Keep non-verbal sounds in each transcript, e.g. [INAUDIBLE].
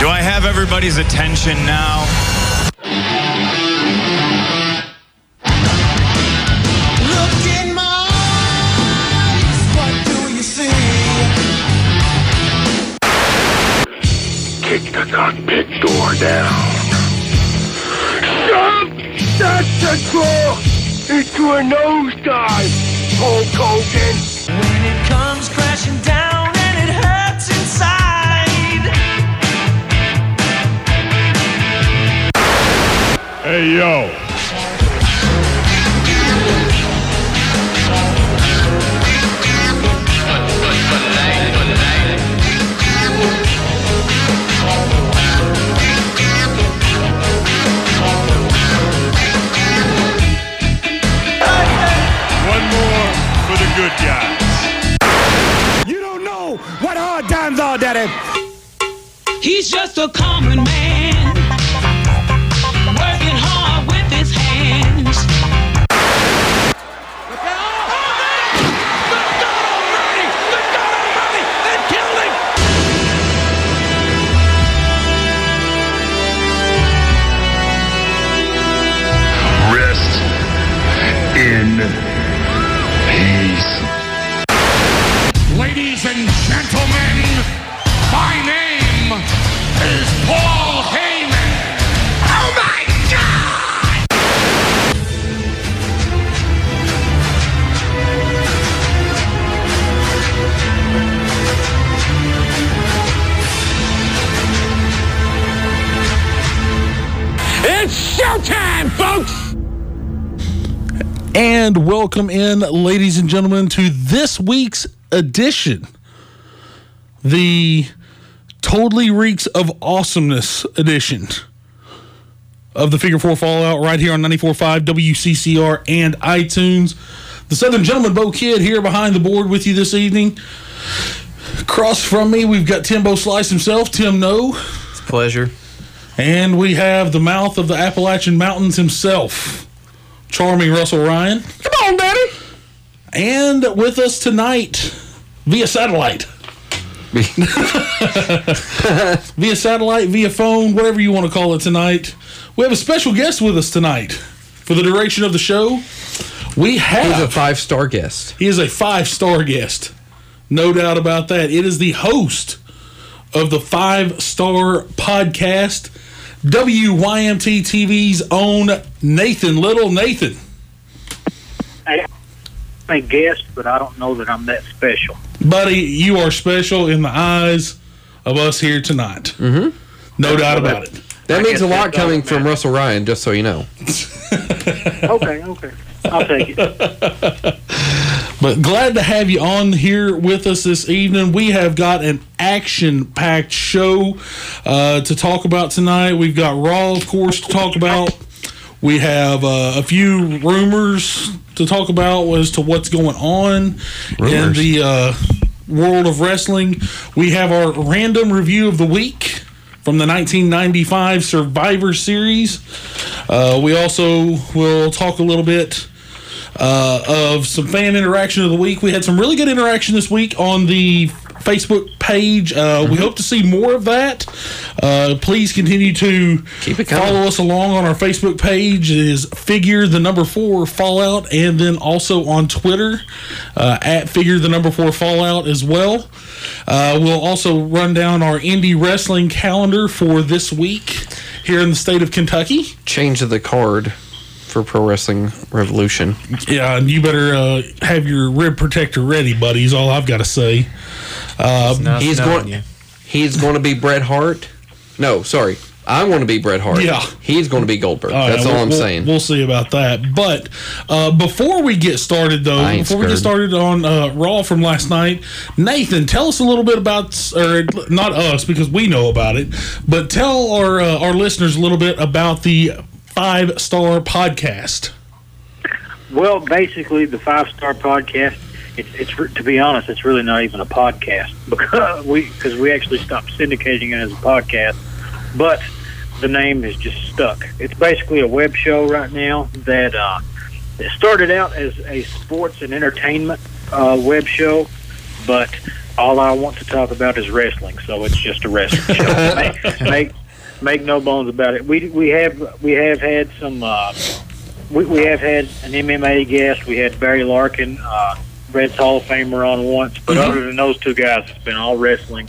Do I have everybody's attention now? Look in my eyes, what do you see? Kick the cockpit door down. Shove that central into a nosedive, Hulk Hogan. When it comes crashing down Hey, yo. One more for the good guys. You don't know what hard times are, Daddy. He's just a common man, And welcome in, ladies and gentlemen, to this week's edition, the Totally Reeks of Awesomeness edition of the Figure 4 Fallout right here on 94.5 WCCR and iTunes. The Southern Gentleman Bo Kid here behind the board with you this evening. Across from me, we've got Timbo Slice himself, Tim No, Pleasure. and we have the mouth of the Appalachian Mountains himself, charming Russell Ryan. Come on, Daddy. And with us tonight via satellite. [LAUGHS] via satellite, via phone, whatever you want to call it tonight. We have a special guest with us tonight for the duration of the show. We have. He's a five star guest. He is a five star guest. No doubt about that. It is the host of the five star podcast, WYMT TV's own Nathan Little. Nathan. I may guess, but I don't know that I'm that special. Buddy, you are special in the eyes of us here tonight. Mm-hmm. No doubt about it. That I means a lot coming from. Russell Ryan, just so you know. [LAUGHS] Okay, okay. I'll take it. [LAUGHS] But glad to have you on here with us this evening. We have got an action packed show uh, to talk about tonight. We've got Raw, of course, to talk about. We have uh, a few rumors to talk about as to what's going on in the uh, world of wrestling. We have our random review of the week from the 1995 Survivor Series. Uh, we also will talk a little bit uh, of some fan interaction of the week. We had some really good interaction this week on the Facebook page. Uh, We hope to see more of that. Uh, please continue to Keep it coming. follow us along on our Facebook page. It is figure the number four Fallout, and then also on Twitter uh, at figure the number four Fallout as well. Uh, we'll also run down our indie wrestling calendar for this week here in the state of Kentucky. Change of the card for Pro Wrestling Revolution. Yeah, and you better uh, have your rib protector ready, buddy. Is all I've got to say. He's going. He's going to be Bret Hart. No, sorry. I want to be Bret Hart. Yeah. He's going to be Goldberg. All right, That's all we'll- I'm we'll- saying. We'll see about that. But uh, before we get started, though, I ain't before we get started on uh, Raw from last night, Nathan, tell us a little bit about, or not us because we know about it, but tell our uh, our listeners a little bit about the Five Star Podcast. Well, basically, the Five Star Podcast. It's, it's to be honest, it's really not even a podcast [LAUGHS] because we because we actually stopped syndicating it as a podcast. But the name is just stuck. It's basically a web show right now that uh, it started out as a sports and entertainment uh, web show, but all I want to talk about is wrestling, so it's just a wrestling show. [LAUGHS] make, make make no bones about it. We we have we have had some. Uh, we, we have had an MMA guest. We had Barry Larkin, uh, Reds Hall of Famer, on once. But other than those two guys, it's been all wrestling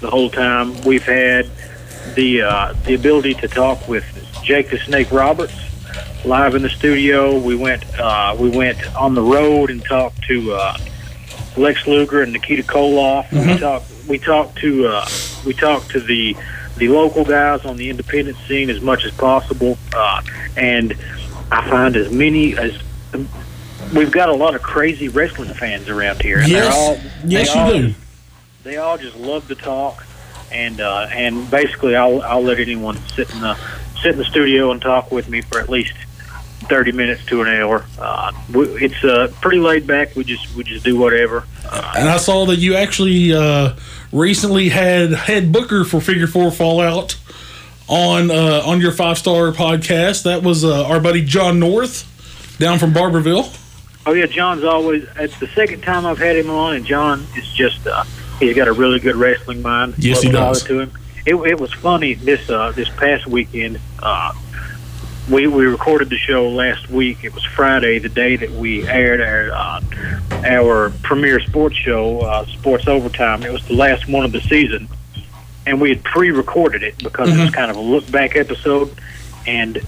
the whole time. We've had the uh, the ability to talk with Jake the Snake Roberts live in the studio. We went uh, we went on the road and talked to uh, Lex Luger and Nikita Koloff. We talked we talked to uh, we talked to the the local guys on the independent scene as much as possible, uh, and I find as many as we've got a lot of crazy wrestling fans around here. And Yes. all, Yes, you all do. They all just love to talk, and uh, and basically, I'll I'll let anyone sit in the sit in the studio and talk with me for at least thirty minutes to an hour. Uh, we, it's uh, pretty laid back. We just we just do whatever. And I saw that you actually uh, recently had head booker for Figure Four Fallout on uh, on your five star podcast. That was uh, our buddy John North down from Barbourville. Oh yeah, John's always. It's the second time I've had him on, and John is just. Uh, he's got a really good wrestling mind. Yes, he does. To him. It, it was funny this uh, this past weekend. Uh, we we recorded the show last week. It was Friday, the day that we aired our uh, our premiere sports show, uh, Sports Overtime. It was the last one of the season, and we had pre-recorded it because it was kind of a look back episode, and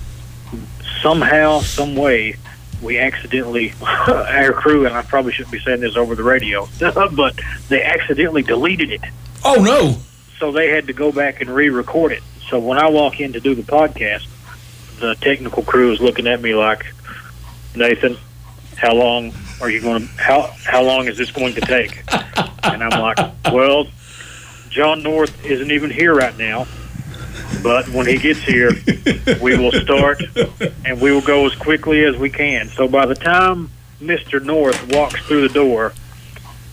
somehow, some way, we accidentally, [LAUGHS] our crew, and I probably shouldn't be saying this over the radio, [LAUGHS] but they accidentally deleted it. Oh no! So they had to go back and re-record it. So when I walk in to do the podcast, the technical crew is looking at me like, Nathan, how long are you going to, how, how long is this going to take? [LAUGHS] And I'm like, well, John North isn't even here right now. But when he gets here, we will start and we will go as quickly as we can. So by the time Mr. North walks through the door,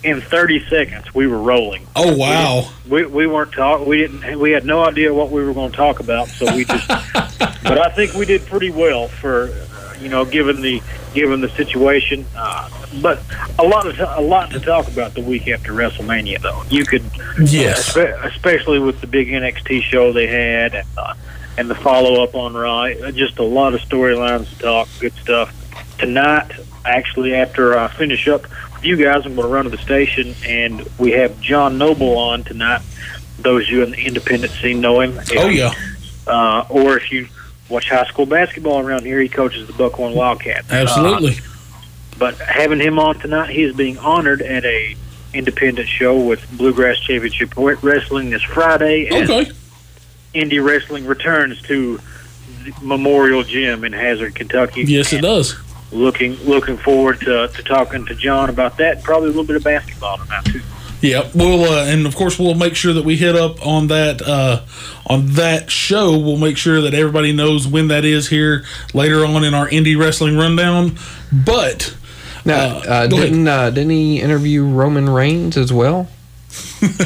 in 30 seconds we were rolling. Oh wow! We we weren't talk. We didn't. We had no idea what we were going to talk about. So we just. [LAUGHS] but I think we did pretty well for, you know, given the given the situation. Uh, but a lot of a lot to talk about the week after WrestleMania, though. You could, Yes. espe- especially with the big NXT show they had and uh, and the follow up on Raw. Uh, Just a lot of storylines to talk. Good stuff. Tonight, actually, after I finish up with you guys, I'm going to run to the station, and we have John Noble on tonight. Those of you in the independent scene know him. Oh yeah! Uh, or if you watch high school basketball around here, he coaches the Buckhorn Wildcats. Uh, Absolutely. But having him on tonight, he is being honored at a independent show with Bluegrass Championship Wrestling this Friday. Okay. Indie Wrestling returns to Memorial Gym in Hazard, Kentucky. Yes, it does. Looking looking forward to, to talking to John about that. and Probably a little bit of basketball tonight too. Yeah, we'll uh, and of course we'll make sure that we hit up on that uh, on that show. We'll make sure that everybody knows when that is here later on in our indie wrestling rundown. But Now, Uh, uh, didn't uh, didn't he interview Roman Reigns as well? [LAUGHS]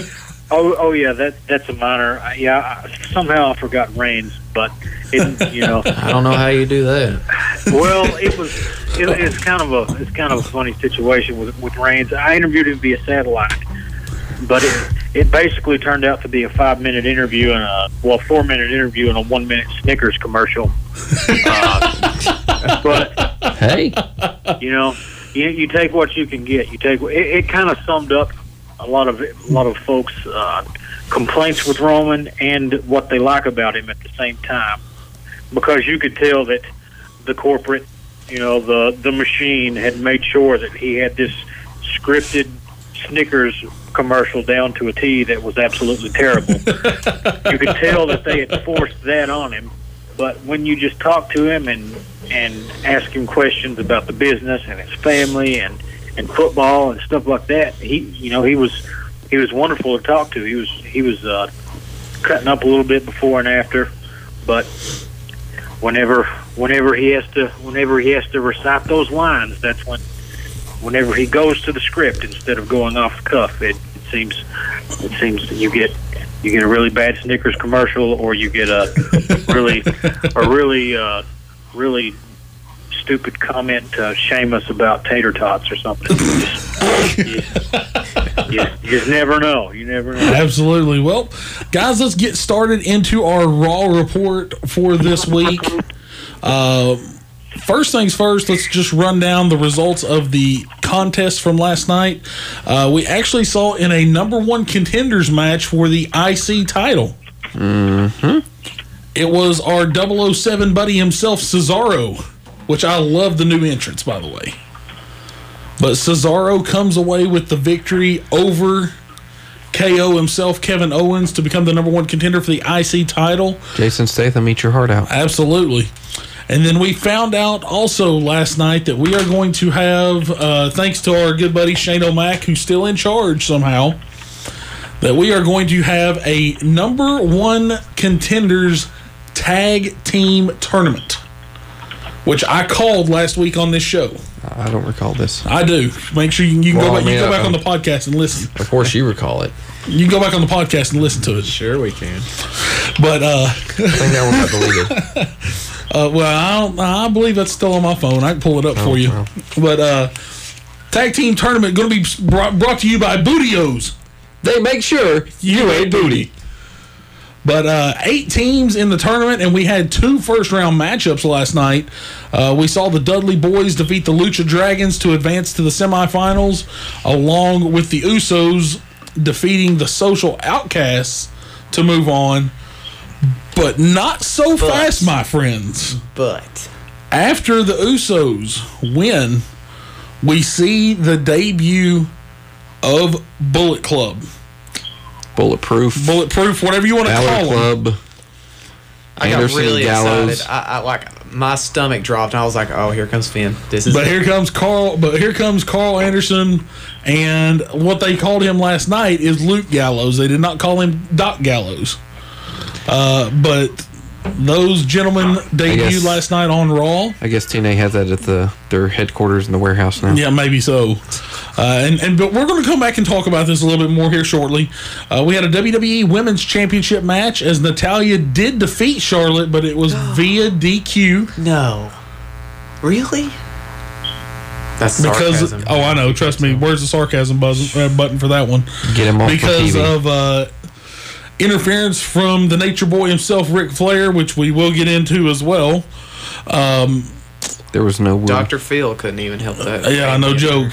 Oh, oh yeah, that that's a minor. I- Yeah, I, somehow I forgot Reigns, but it, you know, [LAUGHS] I don't know how you do that. well, it was it, it's kind of a it's kind of a funny situation with with Reigns. I interviewed him via satellite, but it it basically turned out to be a five minute interview and a well four minute interview and a one minute Snickers commercial. [LAUGHS] Uh, but Hey, you know, you, you take what you can get. You take it, it kind of summed up a lot of a lot of folks' uh, complaints with Roman and what they like about him at the same time, because you could tell that the corporate, you know, the the machine had made sure that he had this scripted Snickers commercial down to a T that was absolutely terrible. [LAUGHS] you could tell that they had forced that on him. But when you just talk to him and and ask him questions about the business and his family and and football and stuff like that, he you know he was he was wonderful to talk to. He was he was uh, cutting up a little bit before and after, but whenever whenever he has to whenever he has to recite those lines, that's when whenever he goes to the script instead of going off the cuff, it, seems it seems that you get you get a really bad Snickers commercial, or you get a [LAUGHS] really a really uh, really stupid comment to shame us about tater tots or something. Just- you, you just never know. You never know. Absolutely. Well, guys, let's get started into our Raw report for this week. Uh, first things first, let's just run down the results of the contest from last night. Uh, we actually saw in a number one contenders match for the IC title. Mm-hmm. It was our 007 buddy himself, Cesaro, which I love the new entrance, by the way. But Cesaro comes away with the victory over KO himself, Kevin Owens, to become the number one contender for the IC title. Jason Statham, eat your heart out. Absolutely. And then we found out also last night that we are going to have, uh, thanks to our good buddy Shane O'Mac, who's still in charge somehow, that we are going to have a number one contenders tag team tournament, which I called last week on this show. I don't recall this. I do. Make sure you, you can Well, go back, I you mean, go back I- on the podcast and listen. Of course, you recall it. You can go back on the podcast and listen to it. Sure, we can. But uh, I think that one got deleted. [LAUGHS] Uh, well, I don't. I believe that's still on my phone. I can pull it up for you. well. But uh, tag team tournament going to be brought, brought to you by Booty O's. They make sure You ain't booty. But uh, eight teams in the tournament, and we had two first round matchups last night. Uh, we saw the Dudley Boys defeat the Lucha Dragons to advance to the semifinals, along with the Usos defeating the Social Outcasts to move on. But not so fast, my friends. But After the Usos win, we see the debut of Bullet Club. Bulletproof. Bulletproof, whatever you want to Balor call them. Club. I Anderson got really Gallows. excited. I, I like my stomach dropped, and I was like, "Oh, here comes Finn. This is." But it. here comes Carl. But here comes Carl Anderson, and what they called him last night is Luke Gallows. They did not call him Doc Gallows. Uh, but those gentlemen debuted guess- last night on Raw. I guess TNA has that at the their headquarters in the warehouse now. Yeah, maybe so. Uh, and and but we're going to come back and talk about this a little bit more here shortly. Uh, we had a WWE Women's Championship match as Natalya did defeat Charlotte, but it was [GASPS] via DQ. no, really? That's Because sarcasm. oh, I know. Trust me. Where's the sarcasm buzz, uh, button for that one? Get him off because of uh, interference from the Nature Boy himself, Ric Flair, which we will get into as well. There was no word. Doctor Phil couldn't even help that. Yeah, no joke.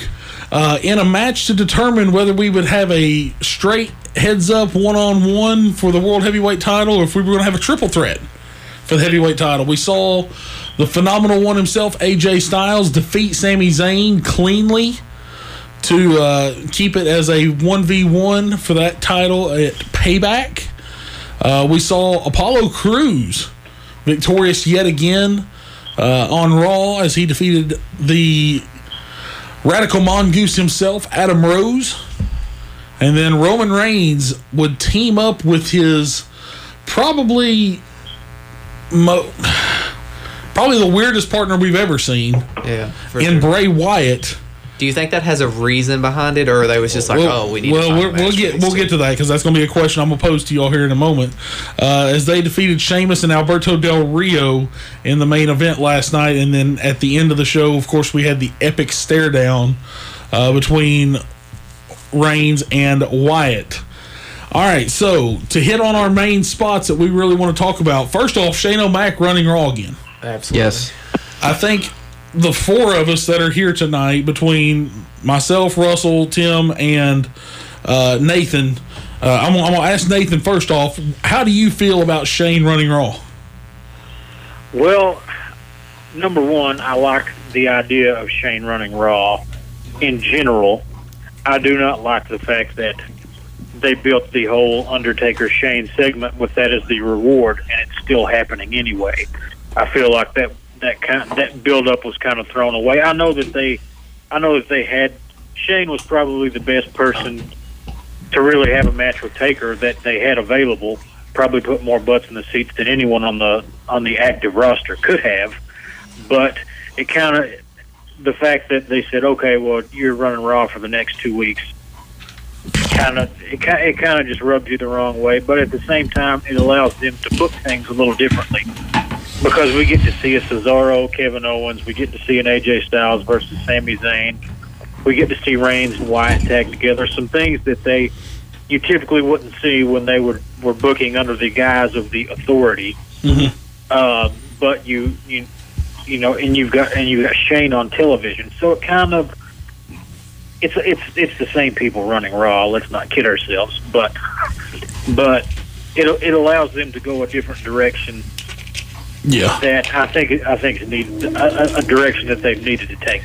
Uh, in a match to determine whether we would have a straight heads up one on one for the World Heavyweight title or if we were going to have a triple threat for the heavyweight title. We saw the phenomenal one himself, AJ Styles, defeat Sami Zayn cleanly to uh, keep it as a 1v1 for that title at Payback. Uh, we saw Apollo Crews victorious yet again uh, on Raw as he defeated the Radical Mongoose himself, Adam Rose. And then Roman Reigns would team up with his probably mo- [SIGHS] probably the weirdest partner we've ever seen Yeah. in sure. Bray Wyatt. Do you think that has a reason behind it, or they was just like, "Oh, we need well, to find we're, we'll get we'll two"? get to that because that's going to be a question I'm going to pose to y'all here in a moment. Uh, as they defeated Sheamus and Alberto Del Rio in the main event last night, and then at the end of the show, of course, we had the epic stare down uh, between Reigns and Wyatt. All right, so to hit on our main spots that we really want to talk about. First off, Shane O'Mac running Raw again. Absolutely. Yes. I think the four of us that are here tonight, between myself, Russell, Tim, and uh, Nathan, uh, I'm, I'm going to ask Nathan first off. How do you feel about Shane running Raw? Well, number one, I like the idea of Shane running Raw. In general, I do not like the fact that they built the whole Undertaker Shane segment with that as the reward, and it's still happening anyway. I feel like that that kind that build up was kind of thrown away. I know that they, I know that they had Shane was probably the best person to really have a match with Taker that they had available. Probably put more butts in the seats than anyone on the on the active roster could have. But it kind of the fact that they said, okay, well, you're running Raw for the next two weeks, kind of it kind it kind of just rubs you the wrong way. But at the same time, it allows them to book things a little differently because we get to see a Cesaro, Kevin Owens, we get to see an AJ Styles versus Sami Zayn. we get to see Reigns and Wyatt tag together. Some things that they you typically wouldn't see when they were were booking under the guise of the authority. Mhm. Uh, but you you you know, and you've got and you got Shane on television, so it kind of it's it's it's the same people running Raw. Let's not kid ourselves, but but it it allows them to go a different direction Yeah, that I think I think is needed a, a- a direction that they've needed to take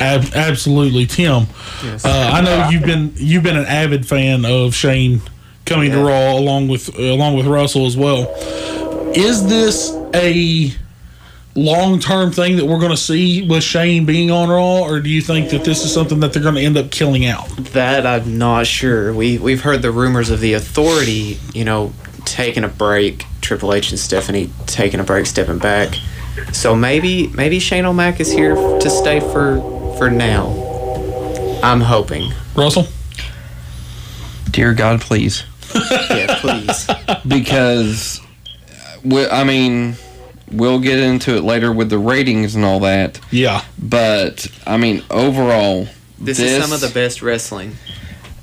ab- absolutely, Tim. Uh, I know you've been you've been an avid fan of Shane coming to Raw along with along with Russell as well. Is this a long term thing that we're going to see with Shane being on Raw, or do you think that this is something that they're going to end up killing out? That I'm not sure. We we've heard the rumors of the authority, you know, taking a break. Triple H and Stephanie taking a break, stepping back. So maybe maybe Shane O'Mac is here to stay for for now. I'm hoping. Russell, Dear God, please. [LAUGHS] Yeah, please. because we, I mean, we'll get into it later with the ratings and all that. yeah, But I mean, overall, This, is some of the best wrestling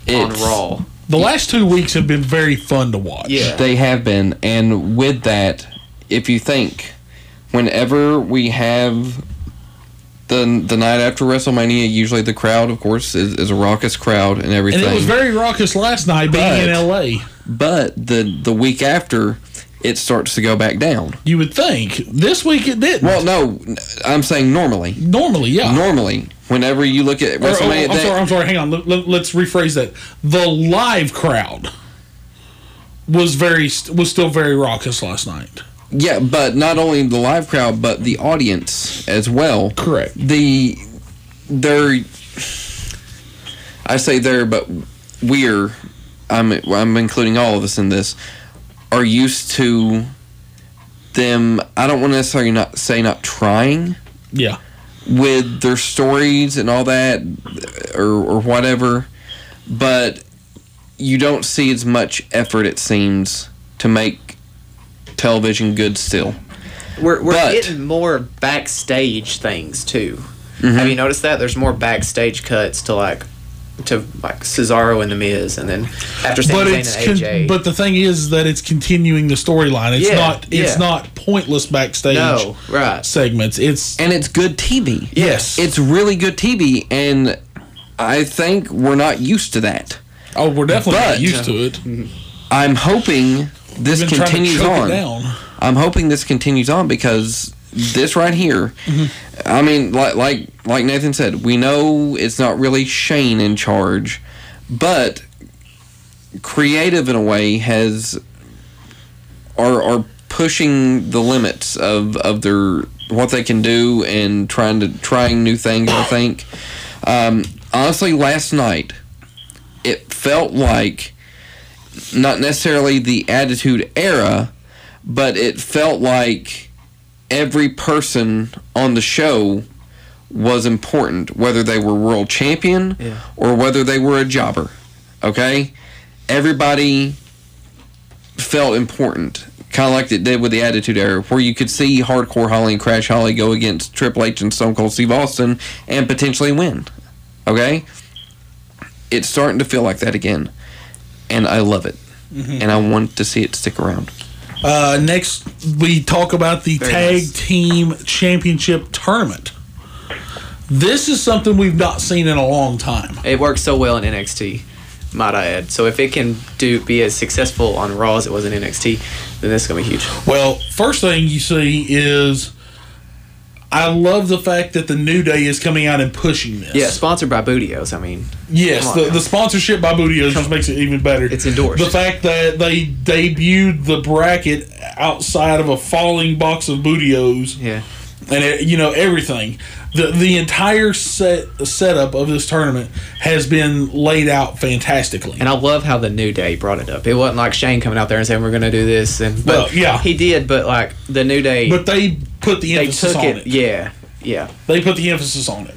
on Raw. The last two weeks have been very fun to watch. Yeah. They have been, and with that, if you think, whenever we have the the night after WrestleMania, usually the crowd, of course, is, is a raucous crowd and everything. and it was very raucous last night being in L.A. but the the week after, it starts to go back down. You would think this week it didn't. Well, no, I'm saying normally. normally, yeah. Normally, whenever you look at Or- oh, I'm sorry. I'm sorry. Hang on. Let, let, let's rephrase that. The live crowd was very was still very raucous last night. yeah, but not only the live crowd, but the audience as well. Correct. The they're, I say they're, but we're, I'm I'm including all of us in this, are used to them. I don't want to necessarily not say not trying Yeah. With their stories and all that or, or whatever but you don't see as much effort it seems to make television good still We're, we're But- getting more backstage things too. Mm-hmm. Have you noticed that? There's more backstage cuts to like to like Cesaro and the Miz, and then after Sami But Zayn it's and con- AJ. but the thing is that it's continuing the storyline. It's Yeah, not it's yeah. not pointless backstage no, right? segments. It's and it's good tv yes. it's really good tv and i think we're not used to that oh, we're definitely not but- used to it. i'm hoping this We've been trying to continues on. I'm hoping this continues on because this right here, I mean, like like like Nathan said, we know it's not really Shane in charge, but creative in a way has are are pushing the limits of of their what they can do and trying to trying new things. I think. Um, honestly, last night it felt like not necessarily the Attitude Era but it felt like every person on the show was important, whether they were world champion Yeah. or whether they were a jobber. Okay? Everybody felt important, kind of like it did with the Attitude Era, where you could see Hardcore Holly and Crash Holly go against Triple H and Stone Cold Steve Austin and potentially win. Okay? It's starting to feel like that again, and I love it. Mm-hmm. And I want to see it stick around. Uh, next, we talk about the Very tag nice. team championship tournament. This is something we've not seen in a long time. It works so well in NXT, might I add. So if it can do be as successful on Raw as it was in NXT, then this is gonna be huge. Well, first thing you see is I love the fact that the New Day is coming out and pushing this. Yeah, sponsored by Booty O's. I mean, Yes, the, now. the sponsorship by Booty O's just makes it even better. It's endorsed. The fact that they debuted the bracket outside of a falling box of Booty O's yeah. and it, you know everything. The the entire set setup of this tournament has been laid out fantastically. And I love how the New Day brought it up. It wasn't like Shane coming out there and saying we're gonna do this, and but Well, yeah. he did. But like the New Day, but they put the they emphasis took on it, it. Yeah, yeah. They put the emphasis on it.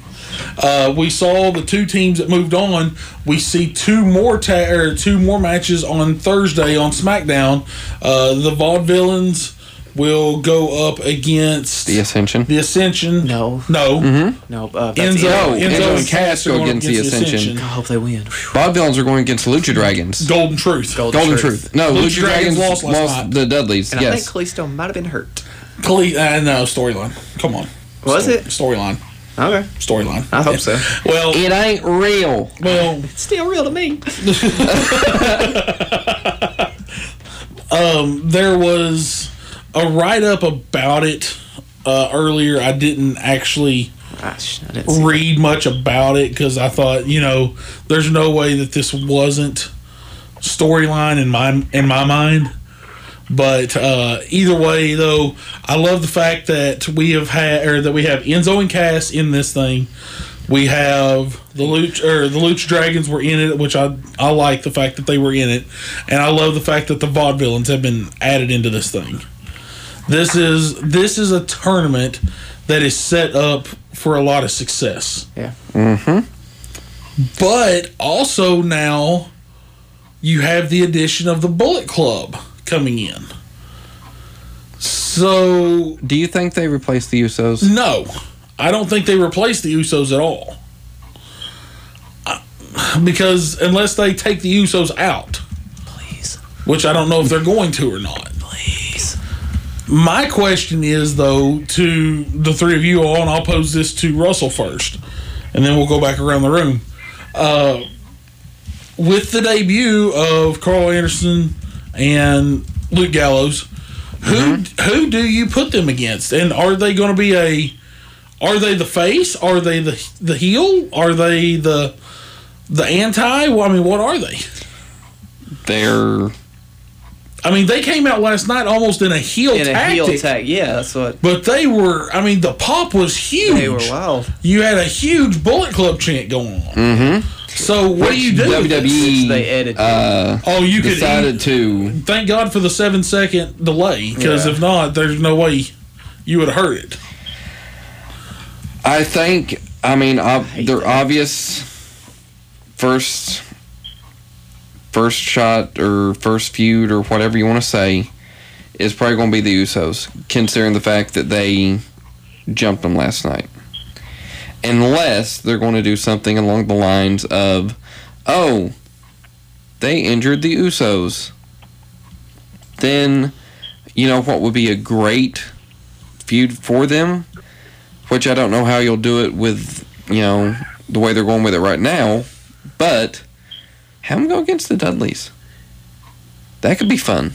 Uh, we saw the two teams that moved on. We see two more ta- or two more matches on Thursday on SmackDown. Uh, the Vaudevillains will go up against The Ascension. the Ascension. No. No. No, uh, that's Enzo, No, it. Enzo and Cass are go going against the Ascension. I hope they win. Whew. Vaudevillains are going against Lucha Dragons. Golden Truth. Golden Golden Truth. Truth. No, Lucha Lucha, Dragons Dragons, lost lost, last the Dudleys. And I yes. think Kalisto might have been hurt. Cle- uh, no, storyline. Come on. Was Sto- it? Storyline. Okay. Storyline. I hope so. Well, it ain't real. well, it's Still real to me. [LAUGHS] um, there was a write up about it uh, earlier. I didn't actually Gosh, I didn't read much about it because I thought, you know, there's no way that this wasn't storyline in my in my mind. But uh, either way, though, I love the fact that we have had or that we have Enzo and Cass in this thing. We have the Luch or the Lucha Dragons were in it, which I I like the fact that they were in it, and I love the fact that the Vaudevillains have been added into this thing. This is this is a tournament that is set up for a lot of success. Yeah. Mhm. But also now you have the addition of the Bullet Club coming in. So Do you think they replaced the Usos? no, I don't think they replace the Usos at all. Because unless they take the Usos out, Please. which I don't know if they're going to or not. Please. My question is though to the three of you all, and I'll pose this to Russell first, and then we'll go back around the room. Uh, with the debut of Carl Anderson and Luke Gallows, who who do you put them against? And are they going to be a? Are they the face? Are they the the heel? Are they the the anti? Well, I mean, what are they? They're I mean, they came out last night almost in a heel In a tactic. heel tag. Yeah, that's what. But they were, I mean, the pop was huge. They were wild. You had a huge Bullet Club chant going on. Mm-hmm. So what do you do? with this? WWE They edited. uh, Oh, you could. decided to. Thank God for the seven second delay, because Yeah. if not, there's no way you would have heard it. I think. I mean, ob- hate their that. obvious first first shot or first feud or whatever you want to say is probably going to be the Usos, considering the fact that they jumped them last night. Unless they're going to do something along the lines of, oh, they injured the Usos. Then, you know what would be a great feud for them? Which I don't know how you'll do it with, you know, the way they're going with it right now. But have them go against the Dudleys. That could be fun.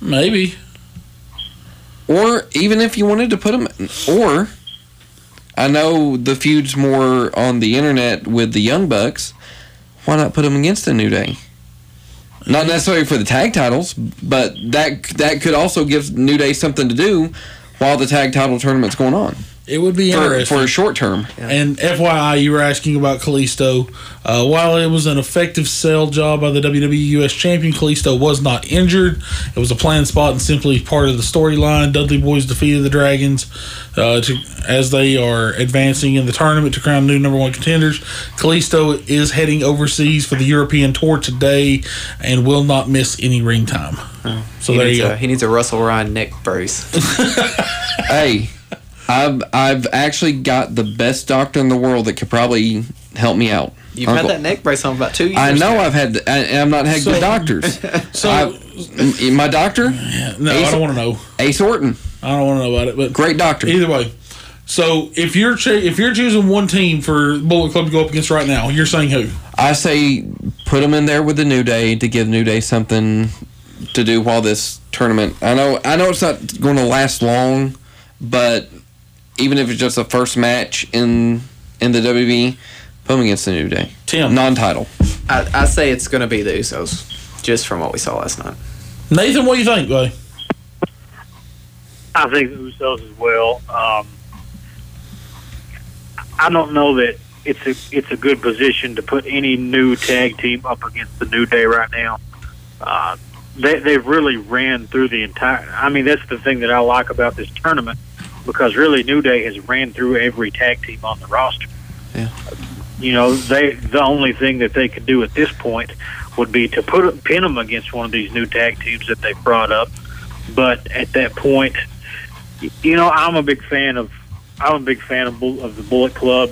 Maybe. Or even if you wanted to put them, or I know the feud's more on the internet with the Young Bucks. Why not put them against the New Day? Not necessarily for the tag titles, but that that could also give New Day something to do while the tag title tournament's going on It would be for, interesting. for a short term. And FYI, you were asking about Kalisto. Uh, while it was an effective sell job by the WWE US Champion, Kalisto was not injured. It was a planned spot and simply part of the storyline. Dudley Boys defeated the Dragons uh, to, as they are advancing in the tournament to crown new number one contenders. Kalisto is heading overseas for the European tour today and will not miss any ring time. so he, there needs you a, go. he needs a Russell Ryan neck brace. [LAUGHS] hey, I've I've actually got the best doctor in the world that could probably help me out. You've Uncle- had that neck brace on for about two years. I know now. I've had, I, and I'm not had So- good doctors. [LAUGHS] So, I- m- my doctor, no, I don't want to know. Ace Orton, I don't want to know about it. But great doctor. Either way. So if you're cho- if you're choosing one team for Bullet Club to go up against right now, you're saying who? I say put them in there with the New Day to give New Day something to do while this tournament. I know, I know it's not going to last long, but even if it's just the first match in in the WWE, put them against the New Day. Tim. non-title. I, I say it's going to be the Usos, just from what we saw last night. Nathan, what do you think, boy? I think the Usos as well. Um, I don't know that it's a it's a good position to put any new tag team up against the New Day right now. Uh, they they've really ran through the entire. I mean, that's the thing that I like about this tournament because really New Day has ran through every tag team on the roster. Yeah. You know, they the only thing that they could do at this point would be to put pin them against one of these new tag teams that they brought up, But at that point, you know, I'm a big fan of I'm a big fan of, of the Bullet Club,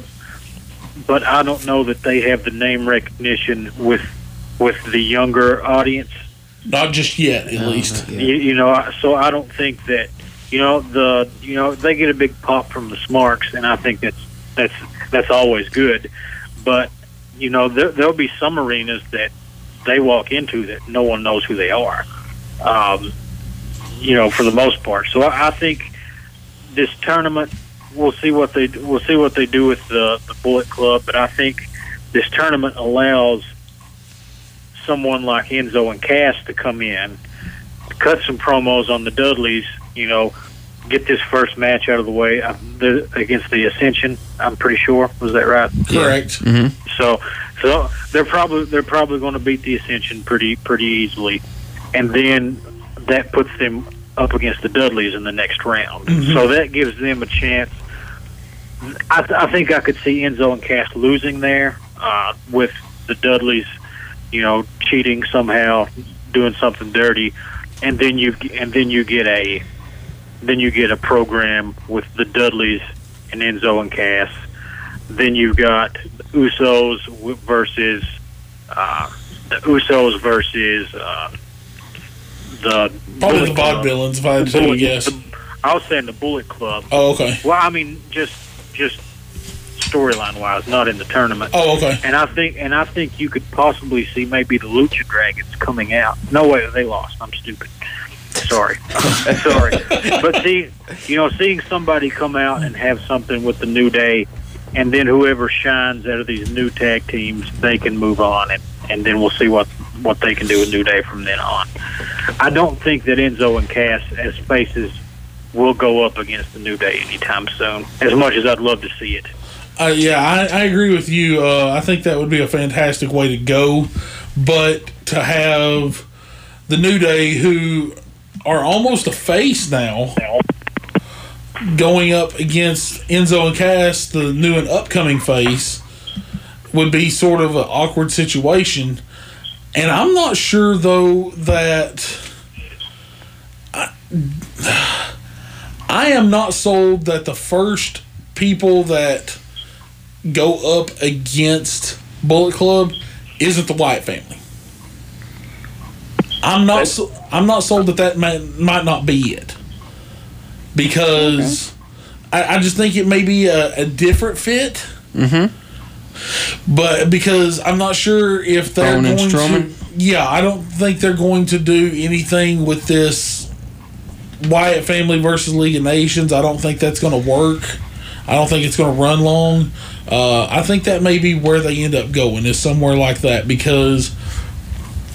but I don't know that they have the name recognition with with the younger audience. Not just yet, at least. You, you know, I- so I don't think that you know the you know they get a big pop from the Smarks, and I think that's that's that's always good. But you know, there, there'll be some arenas that they walk into that no one knows who they are. Um, you know, for the most part. So I, I think this tournament, we'll see what they we'll see what they do with the the Bullet Club. But I think this tournament allows someone like Enzo and Cass to come in, cut some promos on the Dudleys. You know, get this first match out of the way uh, the, against the Ascension. I'm pretty sure was that right? Correct. So, so they're probably they're probably going to beat the Ascension pretty pretty easily, and then that puts them up against the Dudleys in the next round. So that gives them a chance. I, th- I think I could see Enzo and Cass losing there uh, with the Dudleys, you know, cheating somehow, doing something dirty, and then you and then you get a then you get a program with the Dudleys and Enzo and Cass. Then you've got Usos versus uh, the Usos versus uh, the Probably the Bullet Club. vaudevillains, if I had to guess. the- I was saying the Bullet Club. Oh, okay. Well, I mean, just just storyline wise, not in the tournament. Oh, okay. And I think and I think you could possibly see maybe the Lucha Dragons coming out. No way, they lost. I'm stupid. Sorry, [LAUGHS] sorry. But see, you know, seeing somebody come out and have something with the New Day, and then whoever shines out of these new tag teams, they can move on, and and then we'll see what what they can do with New Day from then on. I don't think that Enzo and Cass as faces will go up against the New Day anytime soon. As much as I'd love to see it. Uh, yeah, I, I agree with you. Uh, I think that would be a fantastic way to go. But to have the New Day, who are almost a face now, going up against Enzo and Cass, the new and upcoming face, would be sort of an awkward situation. And I'm not sure, though, that. I, I am not sold that the first people that go up against Bullet Club isn't the Wyatt family. I'm not. So, I'm not sold that that might, might not be it because I, I just think it may be a, a different fit. Mm-hmm. But because I'm not sure if they're going to, yeah, I don't think they're going to do anything with this Wyatt family versus League of Nations. I don't think that's going to work. I don't think it's going to run long. Uh, I think that may be where they end up going is somewhere like that because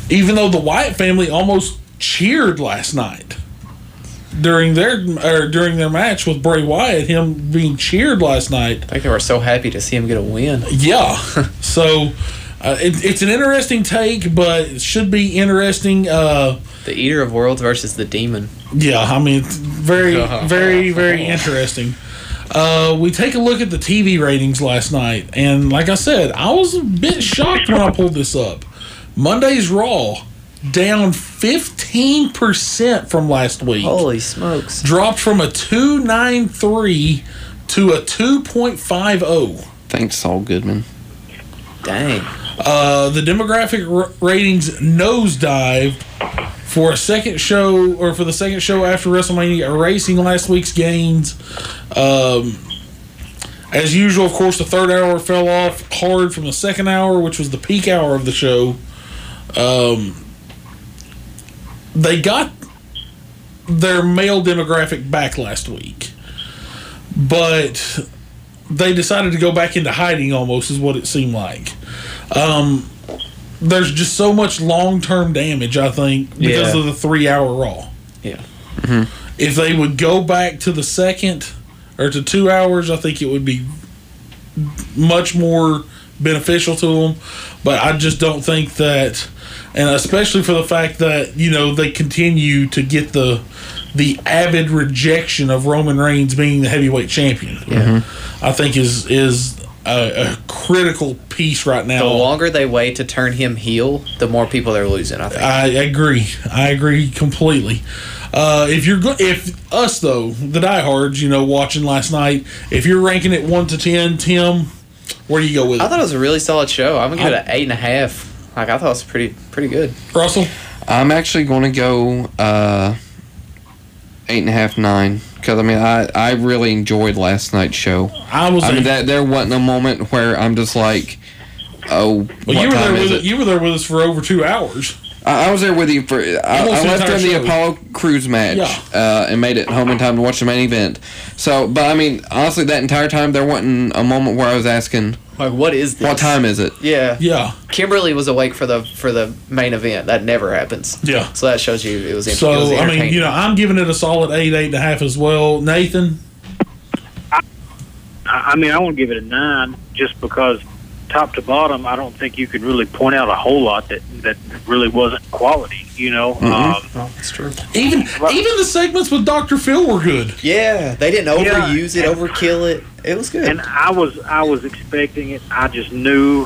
even though the Wyatt family almost cheered last night during their or during their match with Bray Wyatt, him being cheered last night. I think they were so happy to see him get a win. Yeah. [LAUGHS] so uh, it, it's an interesting take, but it should be interesting. Uh, The Eater of Worlds versus the Demon. yeah, I mean, it's very, [LAUGHS] very, very interesting. Uh, we take a look at the TV ratings last night, and like I said, I was a bit shocked when I pulled this up. Monday's Raw down 15% from last week. Holy smokes. Dropped from a 293 to a 2.50. Thanks, Saul Goodman. Dang. Uh, the demographic r- ratings nosedived for a second show, or for the second show after WrestleMania, erasing last week's gains. Um, as usual, of course, the third hour fell off hard from the second hour, which was the peak hour of the show. Um, they got their male demographic back last week, but they decided to go back into hiding almost, is what it seemed like. Um, there's just so much long term damage, I think, because Yeah. of the three hour Raw. Yeah. If they would go back to the second or to two hours, I think it would be much more beneficial to them. But I just don't think that, and especially for the fact that you know they continue to get the the avid rejection of Roman Reigns being the heavyweight champion. Yeah. I think is is a, a critical piece right now. The longer they wait to turn him heel, the more people they're losing. I think. I agree. I agree completely. Uh, if you're go- if us though, the diehards, you know, watching last night, if you're ranking it one to ten, Tim, where do you go with I thought it was a really solid show. I'm gonna give it an eight and a half. Like I thought it was pretty pretty good. Russell? I'm actually going to go uh, eight and a half, nine. Because I mean, I, I really enjoyed last night's show. I was. I mean, that there wasn't a moment where I'm just like, oh, well, what you were there time is with it? you were there with us for over two hours. I, I was there with you for. I, I the left entire during the show. Apollo Crews match Yeah. uh, and made it home in time to watch the main event. So, but I mean, honestly, that entire time there wasn't a moment where I was asking, Like what is this? "What time is it?" Yeah. Yeah, Kimberly was awake for the for the main event. That never happens. yeah. So that shows you it was. it was So I mean, you know, I'm giving it a solid eight, eight and a half as well. Nathan, I, I mean, I want to give it a nine just because top to bottom, I don't think you could really point out a whole lot that that really wasn't quality. You know, um, Oh, that's true. even even the segments with Dr. Phil were good. Yeah, they didn't Yeah, overuse it, and- overkill it. It was good. and I was I was expecting it. I just knew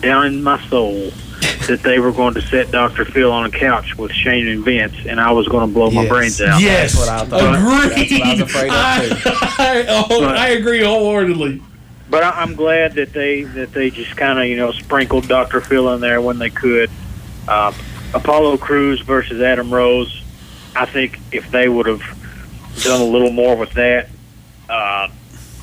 down in my soul [LAUGHS] that they were going to set Dr. Phil on a couch with Shane and Vince, and I was going to blow my brains out. Yes, what I thought. agreed. That's what I was afraid of, [LAUGHS] I, oh, I agree wholeheartedly. But I, I'm glad that they that they just kind of you know sprinkled Dr. Phil in there when they could. Um, Apollo Crews versus Adam Rose. I think if they would have done a little more with that, uh,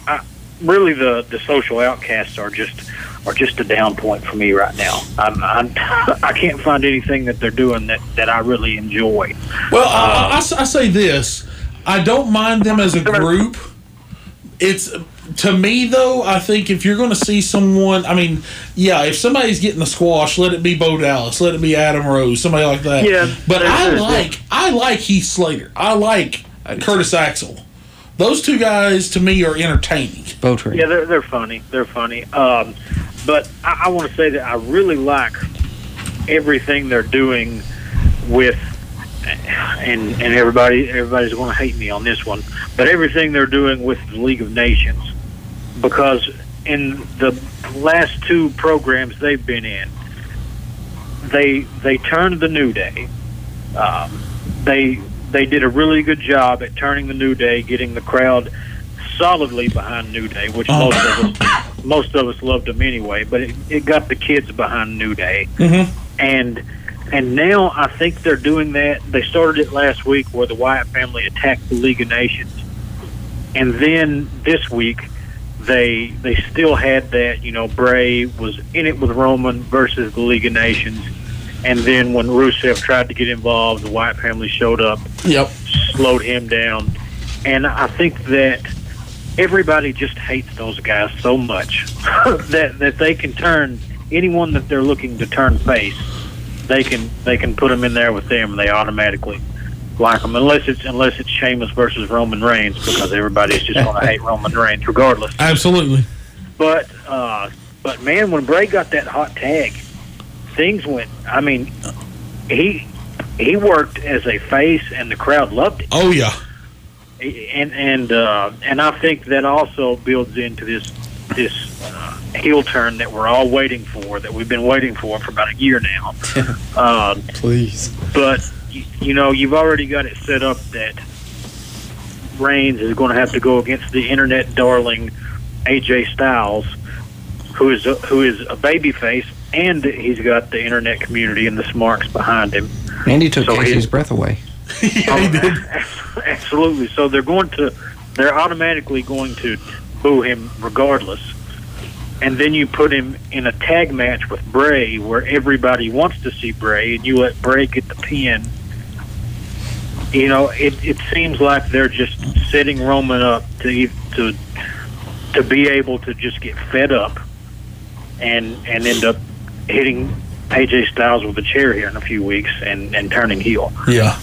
I, really the the social outcasts are just are just a down point for me right now. I'm, I'm [LAUGHS] I can't find anything that they're doing that that I really enjoy. Well, I say this: I don't mind them as a [LAUGHS] group. It's to me though. I think if you're going to see someone, I mean, yeah, if somebody's getting the squash, let it be Bo Dallas, let it be Adam Rose, somebody like that. Yeah, but I there's like I like Heath Slater. I like do Curtis Axel. Those two guys to me are entertaining. Bow. Yeah, they're they're funny. They're funny. Um, but I, I want to say that I really like everything they're doing with, and and everybody everybody's going to hate me on this one, but everything they're doing with the League of Nations, because in the last two programs they've been in, they they turned the New Day. Um, they they did a really good job at turning the New Day, getting the crowd solidly behind New Day, which Oh. most of us most of us loved them anyway. But it, it got the kids behind New Day, Mhm. and and now I think they're doing that. They started it last week where the Wyatt family attacked the League of Nations, and then this week they they still had that. You know, Bray was in it with Roman versus the League of Nations. And then when Rusev tried to get involved, the Wyatt family showed up Yep. slowed him down. And I think that everybody just hates those guys so much [LAUGHS] that that they can turn anyone that they're looking to turn face. They can they can put them in there with them, and they automatically like them. Unless it's unless it's Sheamus versus Roman Reigns, because everybody's just going to hate Roman Reigns regardless. Absolutely. But uh, but man, when Bray got that hot tag, things went. I mean, he he worked as a face, and the crowd loved it. Oh yeah. And and uh, and I think that also builds into this this uh, heel turn that we're all waiting for, that we've been waiting for for about a year now. um, [LAUGHS] Please. but you, you know, you've already got it set up that Reigns is going to have to go against the internet darling AJ Styles, who is a, who is a babyface, and he's got the internet community and the smarks behind him. Andy took So he- Casey's breath away. [LAUGHS] yeah, he did. [LAUGHS] Absolutely. So they're going to, they're automatically going to boo him regardless. And then you put him in a tag match with Bray, where everybody wants to see Bray, and you let Bray get the pin. You know, it it seems like they're just setting Roman up to to to be able to just get fed up, and and end up hitting AJ Styles with a chair here in a few weeks and and turning heel. Yeah.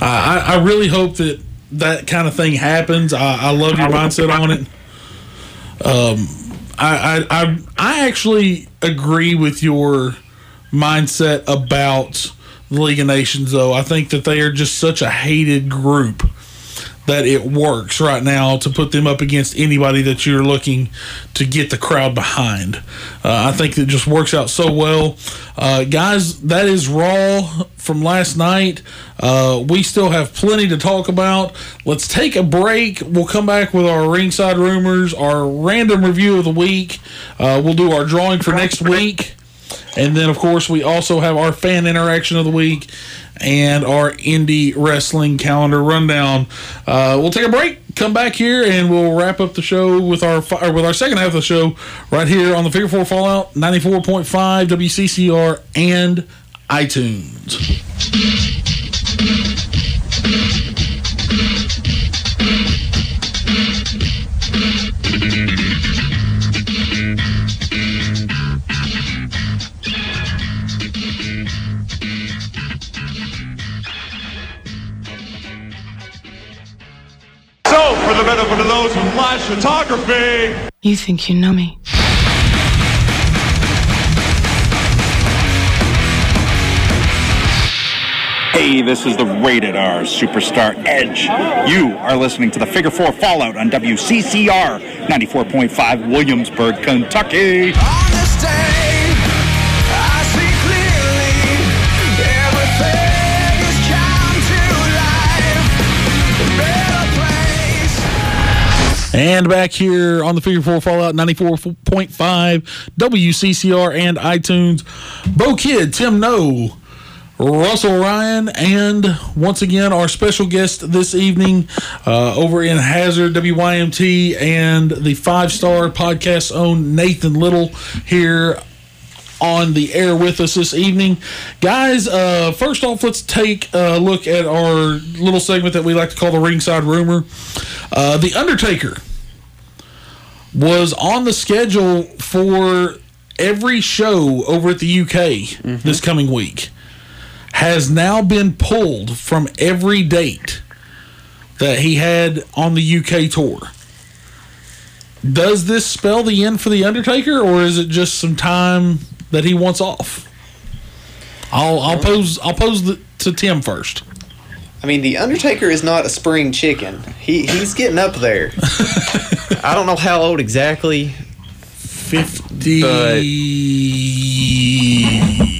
I, I really hope that that kind of thing happens. I, I love your mindset on it. Um, I, I I I actually agree with your mindset about League of Nations, though. I think that they are just such a hated group that it works right now to put them up against anybody that you're looking to get the crowd behind. Uh, I think it just works out so well. Uh, guys, that is Raw from last night. Uh, we still have plenty to talk about. Let's take a break. We'll come back with our ringside rumors, our random review of the week. Uh, we'll do our drawing for next week. And then, of course, we also have our fan interaction of the week and our indie wrestling calendar rundown. Uh, we'll take a break, come back here, and we'll wrap up the show with our with our second half of the show right here on the Figure Four Fallout ninety four point five WCCR and iTunes. Flash photography, You think you know me? Hey, this is the Rated R Superstar Edge. You are listening to the Figure 4 Fallout on WCCR 94.5 Williamsburg, Kentucky. And back here on the Figure 4 Fallout 94.5 WCCR and iTunes. Bo Kid, Tim No, Russell Ryan, and once again, our special guest this evening uh, over in Hazard WYMT and the five star podcast own Nathan Little here on the air with us this evening. Guys, uh, first off, let's take a look at our little segment that we like to call the Ringside Rumor. Uh, the Undertaker was on the schedule for every show over at the UK this coming week. Has now been pulled from every date that he had on the UK tour. Does this spell the end for the Undertaker, or is it just some time that he wants off? I'll I'll pose I'll pose the, to Tim first. I mean, the Undertaker is not a spring chicken. He he's getting up there. [LAUGHS] I don't know how old exactly. Fifty.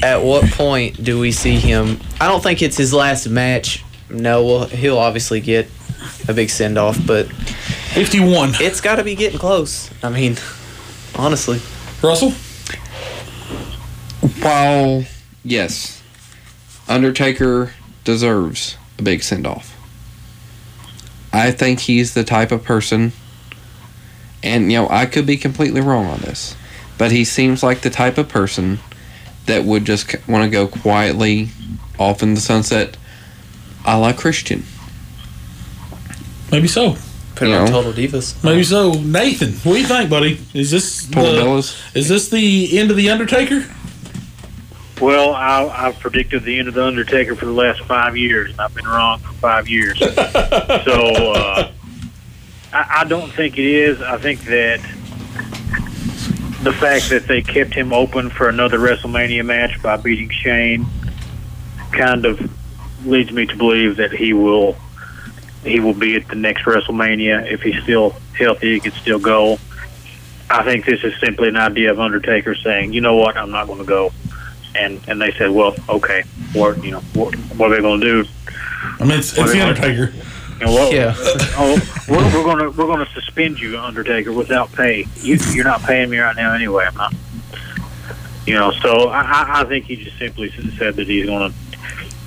At what point do we see him? I don't think it's his last match. No, well, he'll obviously get a big send off, but Fifty-one. it's got to be getting close. I mean, honestly. Russell. While yes, Undertaker deserves a big send off. I think he's the type of person, and you know I could be completely wrong on this, but he seems like the type of person that would just want to go quietly off in the sunset, a la Christian. Maybe so. Put You on know. Total Divas. Maybe so. Nathan, what do you think, buddy? Is this the, Portobello's. is this the end of the Undertaker? Well, I, I've predicted the end of the Undertaker for the last five years, and I've been wrong for five years. [LAUGHS] so uh, I, I don't think it is. I think that the fact that they kept him open for another WrestleMania match by beating Shane kind of leads me to believe that he will he will be at the next WrestleMania if he's still healthy. He could still go. I think this is simply an idea of Undertaker saying, "You know what? I'm not going to go." And and they said, "Well, okay, what you know, what, what are they going to do? I mean, it's, it's the Undertaker. You know, what, Yeah. [LAUGHS] oh, we're, we're going to we're going to suspend you, Undertaker, without pay. You, you're not paying me right now anyway. I'm not. You know, so I, I- I think he just simply said that he's going to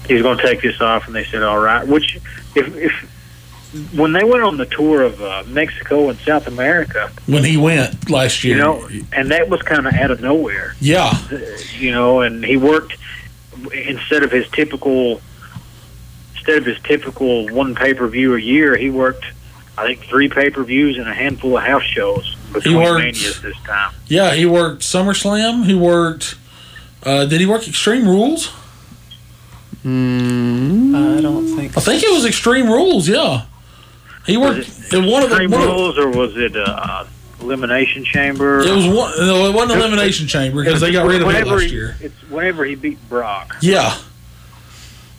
he's going to take this off, and they said, "All right." Which, if if when they went on the tour of uh, Mexico and South America, When he went last year. you know, and that was kind of out of nowhere. yeah. you know, and he worked instead of his typical instead of his typical one pay per view a year, he worked I think three pay per views and a handful of house shows between worked- manias this time. Yeah, he worked SummerSlam. He worked. Uh, did he work Extreme Rules? I don't think. I think it was Extreme Rules. Yeah, he Was worked in one of the. Extreme One of, Rules or was it uh, Elimination Chamber? it was one. No, it wasn't Elimination Chamber because they got rid of it whenever last he, year. It's whenever he beat Brock. Yeah,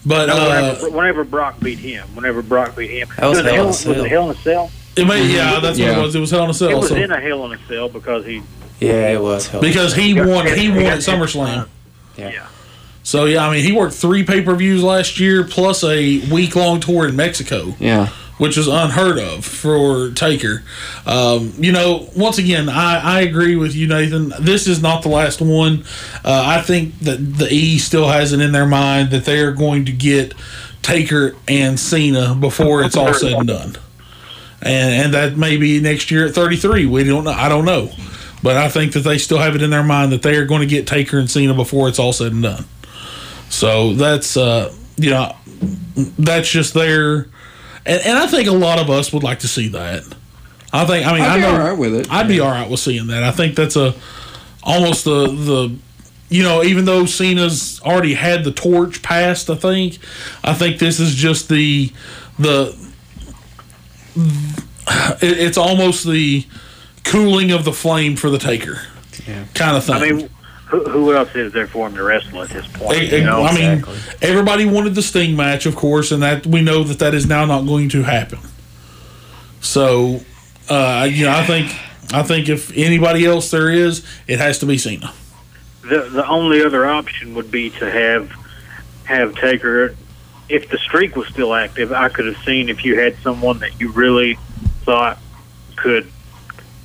But uh, whenever, whenever Brock beat him, whenever Brock beat him, That was it Hell in a was Cell. it Hell in a Cell? it may, yeah, that's what it was. It was Hell in a Cell. It was so- in a Hell in a Cell because he Yeah, it was. Hell. because he won. He won at SummerSlam. yeah. So yeah, I mean, he worked three pay per views last year plus a week long tour in Mexico. Yeah. Which is unheard of for Taker. Um, you know, once again, I, I agree with you, Nathan. This is not the last one. Uh, I think that the E still has it in their mind that they are going to get Taker and Cena before it's all said and done. And, and that may be next year at 33. We don't know. I don't know. But I think that they still have it in their mind that they are going to get Taker and Cena before it's all said and done. So that's, uh, you know, that's just their and, and I think a lot of us would like to see that. I think. I mean, I'd I be all right with it. I'd be all right with seeing that. I think that's a almost the the. You know, even though Cena's already had the torch passed, I think, I think this is just the the. It, it's almost the cooling of the flame for the taker, Yeah. kind of thing. I mean, who, who else is there for him to wrestle at this point? I, you know? I mean, exactly. everybody wanted the Sting match, of course, and that we know that that is now not going to happen. So, uh, you know, I think I think if anybody else there is, it has to be Cena. the the only other option would be to have have Taker. If the streak was still active, I could have seen if you had someone that you really thought could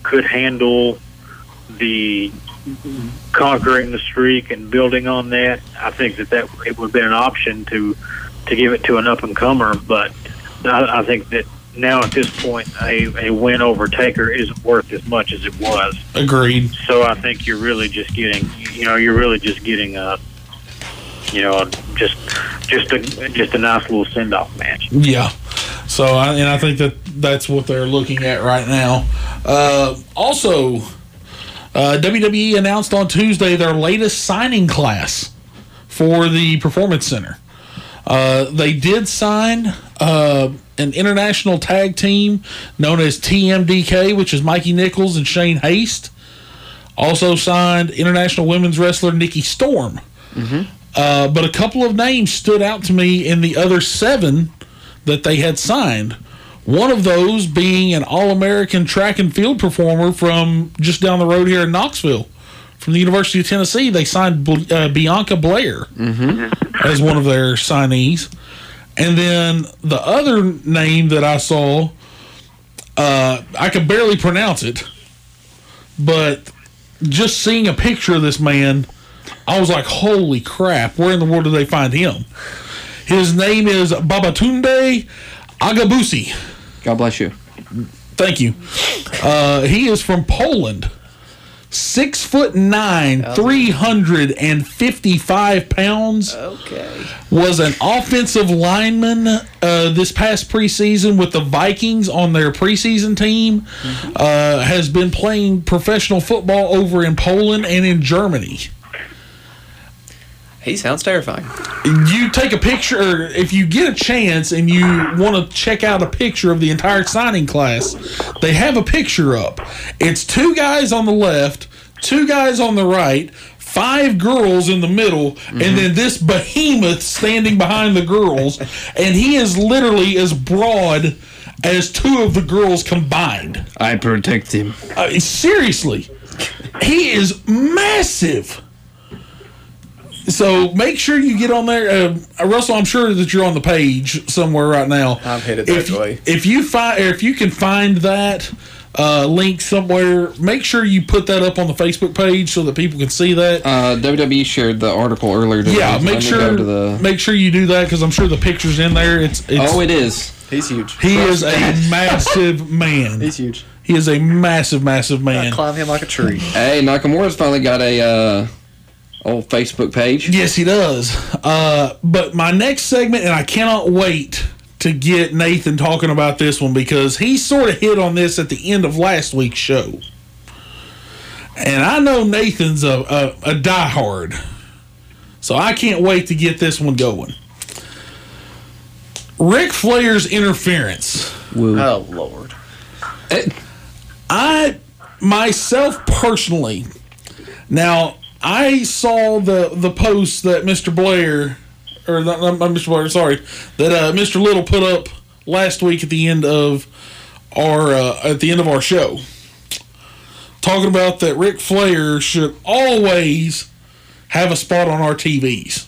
could handle the conquering the streak and building on that. I think that that it would have been an option to to give it to an up and comer, but I, I think that now at this point, a, a win over Taker isn't worth as much as it was. Agreed. So I think you're really just getting, you know, you're really just getting a, you know, just just a just a nice little send off match. Yeah. So, I, and I think that that's what they're looking at right now. Uh, also, uh, WWE announced on Tuesday their latest signing class for the Performance Center. Uh, they did sign uh, an international tag team known as TMDK, which is Mikey Nichols and Shane Haste. Also signed international women's wrestler Nikki Storm. Uh, but a couple of names stood out to me in the other seven that they had signed. One of those being an All American track and field performer from just down the road here in Knoxville, from the University of Tennessee. They signed uh, Bianca Belair as one of their signees. And then the other name that I saw, uh, I could barely pronounce it, but just seeing a picture of this man, I was like, holy crap, where in the world did they find him? His name is Babatunde Aiyegbusi. God bless you. Thank you. Uh, he is from Poland. Six foot nine, 355 pounds. Okay. Was an offensive lineman uh, this past preseason with the Vikings on their preseason team. Uh, has been playing professional football over in Poland and in Germany. He sounds terrifying. you take a picture or if you get a chance and you want to check out a picture of the entire signing class they have a picture up it's two guys on the left two guys on the right five girls in the middle and then this behemoth standing behind the girls [LAUGHS] and he is literally as broad as two of the girls combined I protect him. uh, seriously, he is massive. So make sure you get on there, uh, Russell. I'm sure that you're on the page somewhere right now. I'm headed if, that way. If you find, if you can find that uh, link somewhere, make sure you put that up on the Facebook page so that people can see that. Uh, WWE shared the article earlier today. yeah, make sure to the, make sure you do that because I'm sure the picture's in there. It's, it's oh, it is. He's huge. he is a massive [LAUGHS] man. He's huge. He is a massive, massive man. Climb him like a tree. Hey, Nakamura's finally got a uh, old Facebook page. Yes, he does. Uh, but my next segment, and I cannot wait to get Nathan talking about this one because he sort of hit on this at the end of last week's show. And I know Nathan's a, a, a diehard. So I can't wait to get this one going. Ric Flair's interference. Oh lord. I myself personally now I saw the the post that Mr. Blair or not, not Mr. Blair, sorry, that uh, Mr. Little put up last week at the end of our uh, at the end of our show, talking about that Ric Flair should always have a spot on our TVs.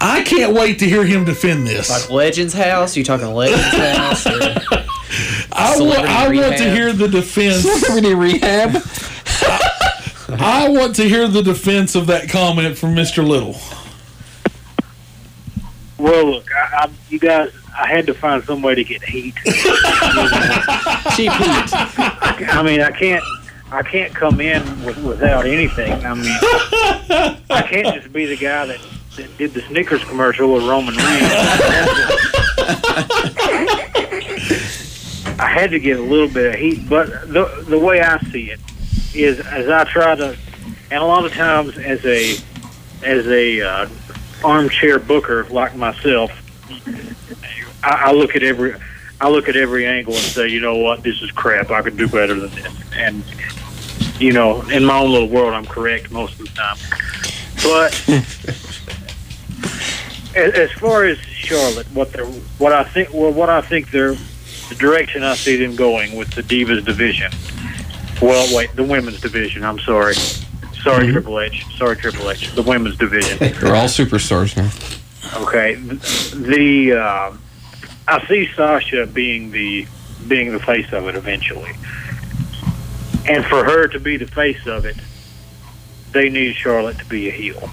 I can't wait to hear him defend this. Like Legends House? You talking Legends House? Or [LAUGHS] I want, I want to hear the defense. Celebrity rehab. [LAUGHS] I want to hear the defense of that comment from Mr. Little. Well, look, I, I, you guys, I had to find some way to get heat. [LAUGHS] Cheap heat. I mean, I can't, I can't come in with, without anything. I mean, I can't just be the guy that, that did the Snickers commercial with Roman Reigns. I had to get a little bit of heat, but the the way I see it is, as I try to, and a lot of times as a as a uh, armchair booker like myself, I, I look at every I look at every angle and say, you know what, this is crap. I could do better than this. And you know, in my own little world, I'm correct most of the time. But [LAUGHS] as, far as Charlotte, what they what I think, well, what I think they're the direction I see them going with the Divas division. Well, wait, the women's division. I'm sorry. Sorry, Triple H. Sorry, Triple H. The women's division. They're all superstars now. Okay. The, the uh, I see Sasha being the being the face of it eventually, and for her to be the face of it, they need Charlotte to be a heel.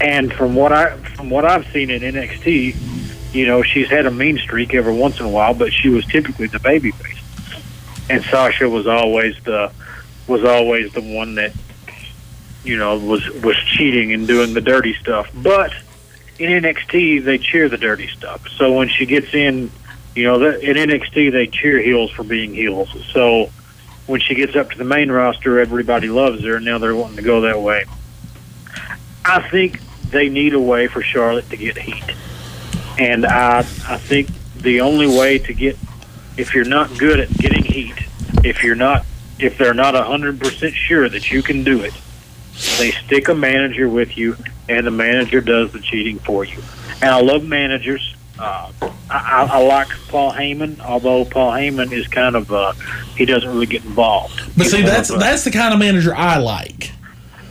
And from what I from what I've seen in NXT, you know, she's had a mean streak every once in a while, but she was typically the babyface, and Sasha was always the was always the one that you know was was cheating and doing the dirty stuff. But in NXT, they cheer the dirty stuff. So when she gets in, you know, in NXT they cheer heels for being heels. So when she gets up to the main roster, everybody loves her, and now they're wanting to go that way. I think they need a way for Charlotte to get heat, and I I think the only way to get if you're not good at getting heat, if you're not if they're not a hundred percent sure that you can do it, they stick a manager with you, and the manager does the cheating for you. And I love managers. Uh, I, I, like Paul Heyman, although Paul Heyman is kind of uh, he doesn't really get involved. But He's see, that's a- that's the kind of manager I like.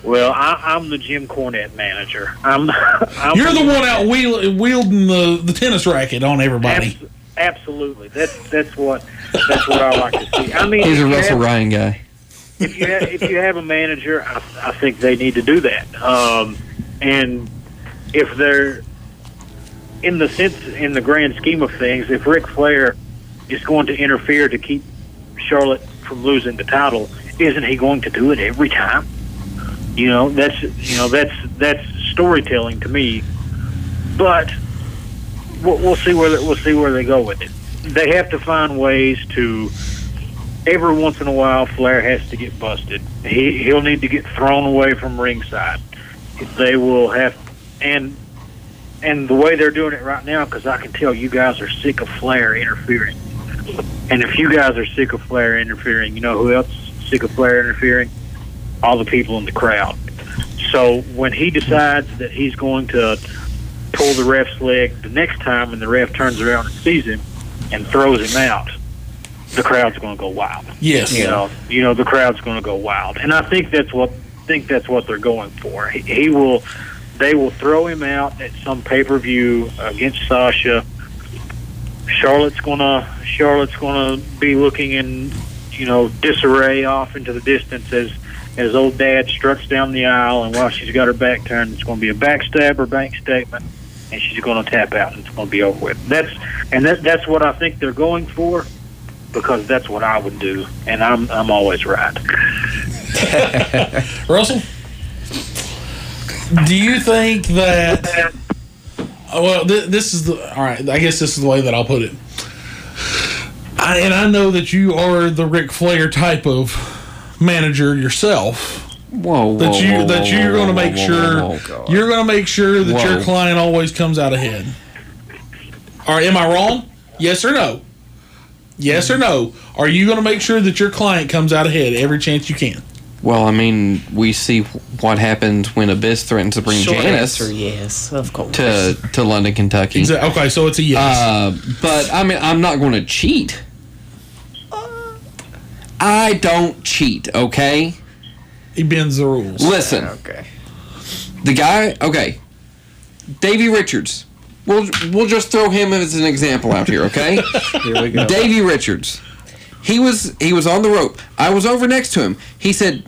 well, I, I'm the Jim Cornette manager. I'm. [LAUGHS] I'm You're the one out wheel, wielding the, the tennis racket on everybody. Abs- absolutely. That's that's what that's what I like to see. I mean, He's a Russell have- Ryan guy. if you have, if you have a manager, I, I think they need to do that. Um, and if they're in the sense, in the grand scheme of things, if Ric Flair is going to interfere to keep Charlotte from losing the title, isn't he going to do it every time? You know, that's you know that's that's storytelling to me. But we'll, we'll see where we'll see where they go with it. They have to find ways to every once in a while Flair has to get busted. He he'll need to get thrown away from ringside. They will have and and the way they're doing it right now because I can tell you guys are sick of Flair interfering. And if you guys are sick of Flair interfering, you know who else is sick of Flair interfering? All the people in the crowd. So when he decides that he's going to pull the ref's leg the next time and the ref turns around and sees him and throws him out, the crowd's going to go wild. Yes. You know, you know the crowd's going to go wild, and I think that's what think that's what they're going for. He, he will, they will throw him out at some pay per view against Sasha. Charlotte's gonna Charlotte's gonna be looking in, you know, disarray off into the distance as as old dad struts down the aisle, and while she's got her back turned, it's going to be a backstab or bank statement, and she's going to tap out, and it's going to be over with. That's and that that's what I think they're going for, because that's what I would do, and I'm I'm always right. [LAUGHS] Russell, do you think that? Well, th- this is the all right. I guess this is the way that I'll put it. I, and I know that you are the Ric Flair type of manager yourself. Whoa, whoa, That you whoa, that you're going to make whoa, sure whoa, whoa, God. you're going to make sure that your client always comes out ahead. All right, am I wrong? Yes or no? Yes or no? Are you going to make sure that your client comes out ahead every chance you can? Well, I mean, we see what happens when Abyss threatens to bring Short Janice answer, yes, of course. to to London, Kentucky. Exa- Okay, so it's a yes. Uh, but I mean, I'm not going to cheat. I don't cheat. Okay. He bends the rules. Listen, okay. the guy. Okay, Davey Richards. We'll we'll just throw him as an example out here. Okay. Here we go. Davey Richards. He was he was on the rope. I was over next to him. He said,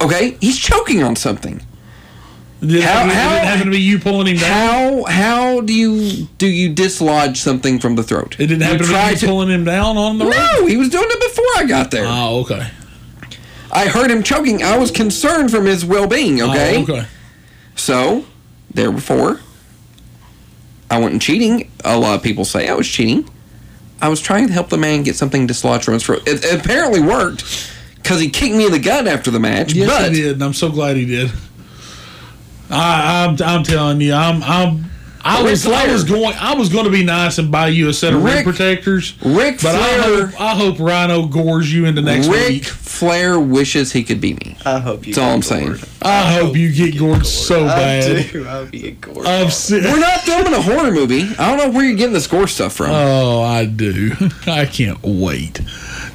"Okay, he's choking on something. Did, How- it, how- did it happen to be you pulling him down? How how do you do you dislodge something from the throat? It didn't You happen to be you pulling him down on the rope? No, he was doing it before I got there. Oh, okay. I heard him choking. I was concerned for his well-being. Ah, okay. Oh, okay. So, therefore, I wasn't cheating. A lot of people say I was cheating. I was trying to help the man get something dislodged from his throat. It, it apparently worked because he kicked me in the gut after the match. Yes, but he did, and I'm so glad he did. I, I'm, I'm telling you, I'm, I'm, I Ric was, I was going, I was going to be nice and buy you a set of ring Ric- protectors. Ric but I Flair- hope, I hope Rhino gores you into next Ric week. Flair wishes he could be me. I hope you. That's all I'm get saying. gored. I hope you get gored so I bad. do. I hope you get gored. I'm We're not filming a horror movie. I don't know where you're getting the score stuff from. Oh, I do. [LAUGHS] I can't wait.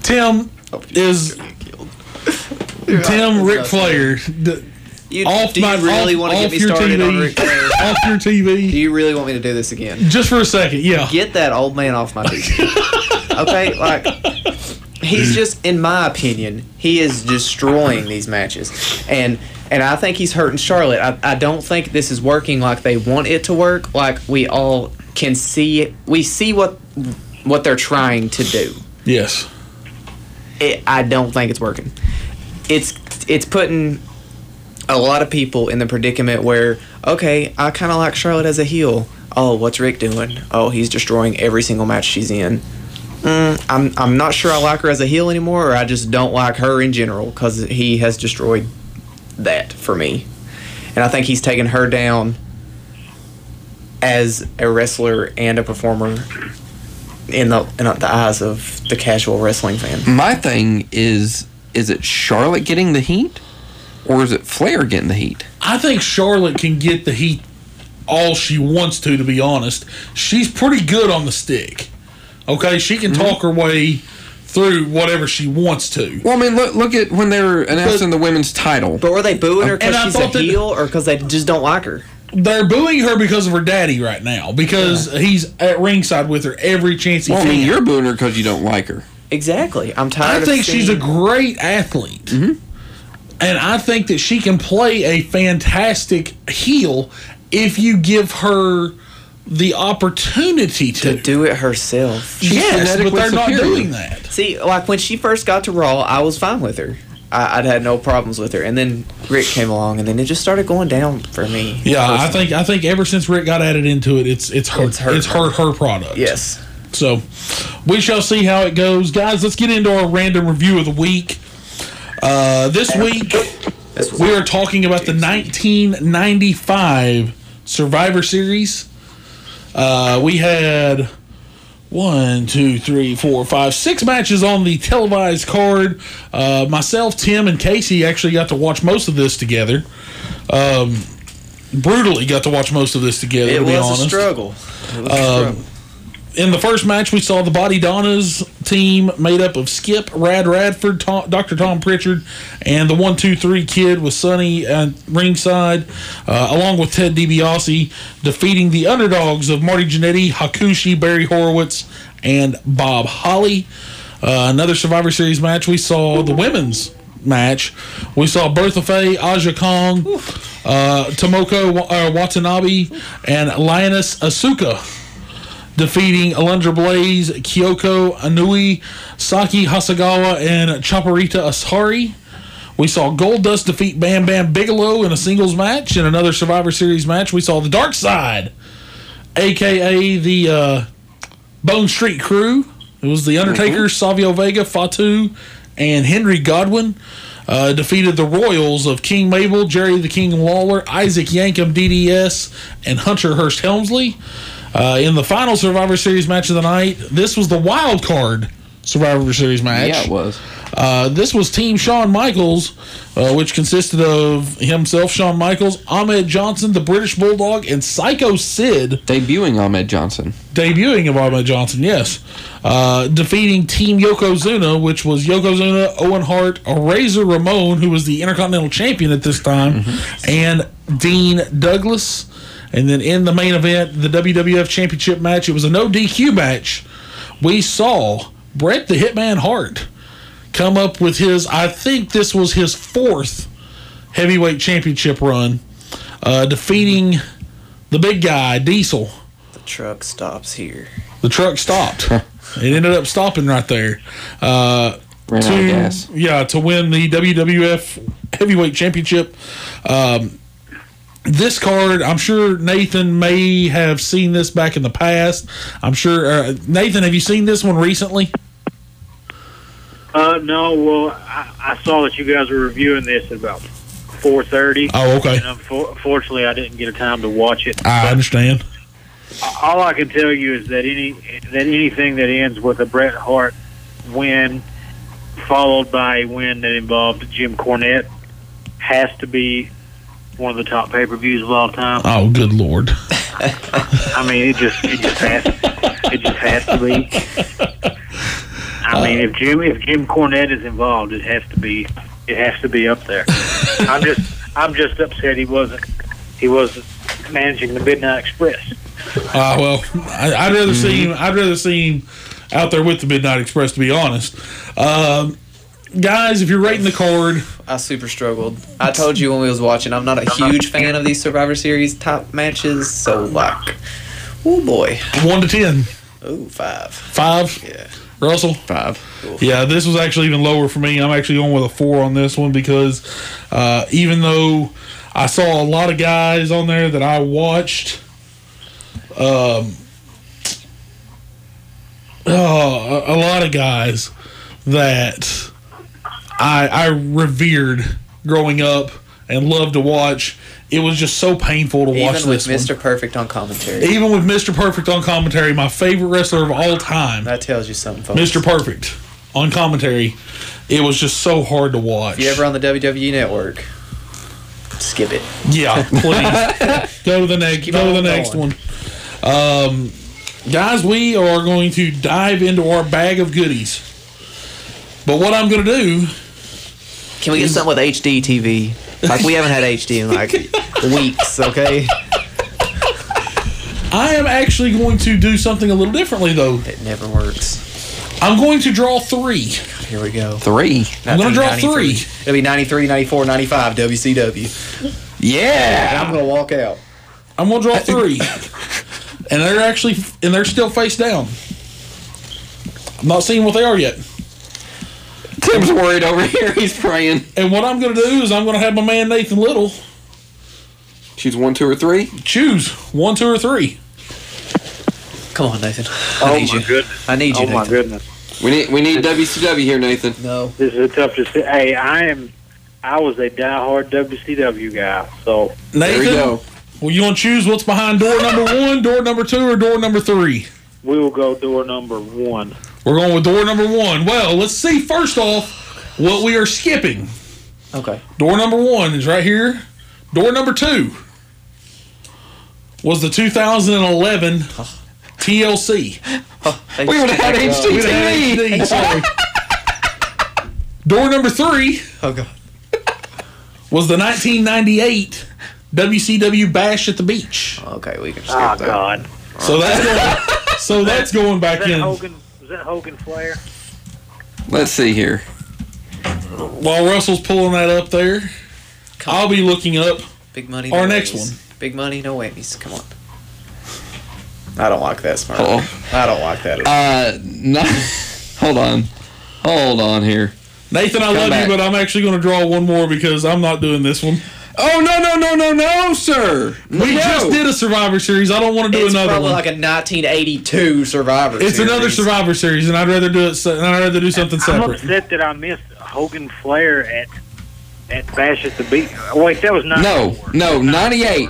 Tim is Tim Ric Flair. You, off do you my really off, want to get me your started TV, on Ric Flair? [LAUGHS] off your TV. Do you really want me to do this again? just for a second. Yeah, Get that old man off my TV. [LAUGHS] okay, like he's just, in my opinion, he is destroying these matches, and and I think he's hurting Charlotte. I, I don't think this is working like they want it to work. Like we all can see, it. we see what what they're trying to do. yes. it, I don't think it's working. It's it's putting a lot of people in the predicament where okay, I kind of like Charlotte as a heel. Oh, what's Ric doing? Oh, he's destroying every single match she's in. Mm, I'm I'm not sure I like her as a heel anymore, or I just don't like her in general because he has destroyed that for me, and I think he's taken her down as a wrestler and a performer in the in the eyes of the casual wrestling fan. My thing is is it Charlotte getting the heat? Or is it Flair getting the heat? I think Charlotte can get the heat all she wants to. To be honest, she's pretty good on the stick. Okay, she can Mm-hmm. talk her way through whatever she wants to. Well, I mean, look look at when they were announcing the women's title. But were they booing her because she's a thought that- heel or because they just don't like her? They're booing her because of her daddy right now because he's at ringside with her every chance he Well, I mean, you're booing her because you don't like her. Exactly. I'm tired I of think she's a great athlete. Mm-hmm. And I think that she can play a fantastic heel if you give her the opportunity to. to do it herself. yes, but they're not superior. doing that. See, like when she first got to Raw, I was fine with her. I, I'd had no problems with her, and then Ric came along, and then it just started going down for me. Yeah, I think I think ever since Ric got added into it, it's it's hurt It's hurt it's hurt her product. yes. So we shall see how it goes, guys. Let's get into our random review of the week. Uh, this week we are talking about the 1995 Survivor Series. Uh, we had one, two, three, four, five, six matches on the televised card. Uh, myself, Tim, and Casey actually got to watch most of this together. Um, brutally got to watch most of this together. it to be was honest a struggle. It was a Um, struggle. In the first match, we saw the Body Donnas team made up of Skip, Rad Radford, Tom, Dr. Tom Pritchard, and the One Two Three Kid with Sunny at ringside, uh, along with Ted DiBiase, defeating the underdogs of Marty Jannetty, Hakushi, Barry Horowitz, and Bob Holly. Uh, another Survivor Series match, we saw the women's match. We saw Bertha Faye, Aja Kong, uh, Tomoko uh, Watanabe, and Lioness Asuka defeating Alundra Blaze, Kyoko Inoue, Sakie Hasegawa, and Chaparita Asari. We saw Goldust defeat Bam Bam Bigelow in a singles match. In another Survivor Series match, we saw the Dark Side, aka the uh, Bone Street Krew. It was the Undertaker, Savio Vega, Fatu, and Henry Godwinn. Uh, defeated the Royals of King Mabel, Jerry the King Lawler, Isaac Yankem DDS, and Hunter Hearst Helmsley. Uh, in the final Survivor Series match of the night, this was the wild card Survivor Series match. Yeah, it was. Uh, this was Team Shawn Michaels, uh, which consisted of himself, Shawn Michaels, Ahmed Johnson, the British Bulldog, and Psycho Sid. Debuting Ahmed Johnson. Debuting of Ahmed Johnson, yes. Uh, defeating Team Yokozuna, which was Yokozuna, Owen Hart, Razor Ramon, who was the Intercontinental Champion at this time, and Dean Douglas. And then in the main event, the WWF Championship match, it was a no DQ match. We saw Bret the Hitman Hart come up with his, I think this was his fourth heavyweight championship run, uh, defeating the big guy, Diesel. The truck stops here. The truck stopped. it ended up stopping right there. Uh, Ran out of gas. Yeah, to win the WWF Heavyweight Championship. Um, this card, I'm sure Nathan may have seen this back in the past. I'm sure uh, Nathan, have you seen this one recently? Uh, no, well, I, I saw that you guys were reviewing this at about four thirty. Oh, okay. And unfortunately, I didn't get a time to watch it. I understand. All I can tell you is that any that anything that ends with a Bret Hart win, followed by a win that involved Jim Cornette, has to be one of the top pay per views of all time. Oh, good lord. [LAUGHS] I mean, it just it just has it just has to be. I mean, if Jim if Jim Cornette is involved, it has to be it has to be up there. [LAUGHS] I'm just I'm just upset he wasn't he wasn't managing the Midnight Express. Uh, well, I, I'd rather see him. I'd rather see him out there with the Midnight Express. To be honest, um, guys, if you're rating the card, I super struggled. I told you when we was watching, I'm not a huge fan of these Survivor Series top matches. So like, oh boy, one to ten, oh five, five. yeah. Russell, Five. Yeah, this was actually even lower for me. I'm actually going with a four on this one because uh, even though I saw a lot of guys on there that I watched, um, a, a lot of guys that I, I revered growing up and loved to watch. It was just so painful to watch this. Even with Mr. one. Perfect on commentary, Even with Mr. Perfect on commentary, my favorite wrestler of all time. that tells you something, folks. Mr. Perfect on commentary. It was just so hard to watch. If you ever on the WWE Network, skip it. yeah, [LAUGHS] please go to the next. Go to the next going. one. Um, guys, we are going to dive into our bag of goodies. But what I'm going to do, Can we get something with HD TV? Like we haven't had HD in like [LAUGHS] weeks. Okay, I am actually going to do something a little differently, though. it never works. I'm going to draw three. Here we go. Three. I'm gonna draw three. It'll be 93, 94, 95 WCW. And Yeah. I'm gonna walk out. I'm going to draw [LAUGHS] three, and they're actually and they're still face down. I'm not seeing what they are yet. Tim's worried over here. [LAUGHS] He's praying. And what I'm going to do is I'm going to have my man Nathan Little Choose one, two, or three. choose one, two, or three. Come on, Nathan. I Oh need my you. goodness! I need you, Oh my goodness! We need we need WCW here, Nathan. No. This is a tough decision. Hey, I am. I was a diehard WCW guy, so There we Nathan, go. well, you want to choose what's behind door number one, door number two, or door number three? We will go door number one. We're going with door number one. Well, let's see first off what we are skipping. Okay. Door number one is right here. Door number two was the 2011 TLC. We would have had HDTV. HD, sorry. [LAUGHS] Door number three Oh god. was the 1998 WCW Bash at the Beach. Okay, we can skip Oh that. God! So that's going, [LAUGHS] so that's going Is back that in. Hogan? Was that Hogan Flair? Let's see here. While Russell's pulling that up there, I'll be looking up Big money. Our no next one. Big money, no whammies. Come on. I don't like that smart. Oh. I don't like that. Uh, no, hold on, hold on here. Nathan. I Come love back. you, but I'm actually going to draw one more because I'm not doing this one. Oh no no no no no, sir. We No. just did a Survivor Series. I don't want to do it's another probably one. like a 1982 Survivor. Series. It's another Survivor Series, and I'd rather do it. se- I'd rather do something I'm separate. upset that I missed Hogan Flair at at Bash at the Beach. Wait, that was not. No no ninety eight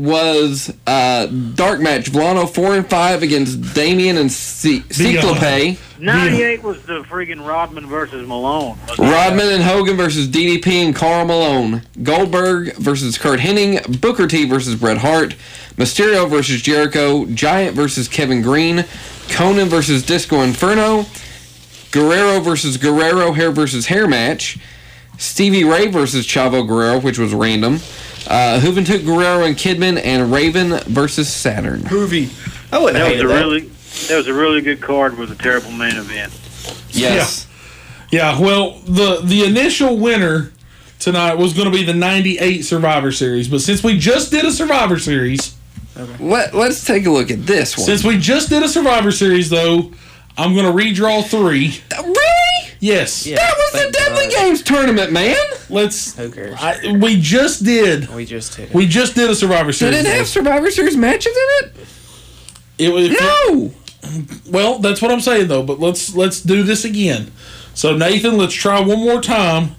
was uh, dark match. Vlano four and five against Damien and C- Cyclope. 98 was the friggin' Rodman versus Malone. wasn't? Rodman and Hogan versus DDP and Karl Malone. Goldberg versus Curt Hennig. Booker T versus Bret Hart. Mysterio versus Jericho. Giant versus Kevin Greene. Konnan versus Disco Inferno. Guerrero versus Guerrero hair versus hair match. Stevie Ray versus Chavo Guerrero, which was random. Uh, Juventud Guerrera and Kidman and Raven versus Saturn. Hoovy. I wouldn't That was a that. really, that was a really good card with a terrible main event. Yes. Yeah, well, the the initial winner tonight was going to be the 98 Survivor Series, but since we just did a Survivor Series, Let, let's take a look at this one. since we just did a Survivor Series though, I'm going to redraw 3. really? Yes. That was the Deadly God. Games tournament, man. Let's Who cares? I, we just did we just did. we just did a Survivor Series. Did it have Survivor Series matches in it? It was No. Well, that's what I'm saying though. But let's let's do this again. So Nathan, let's try one more time.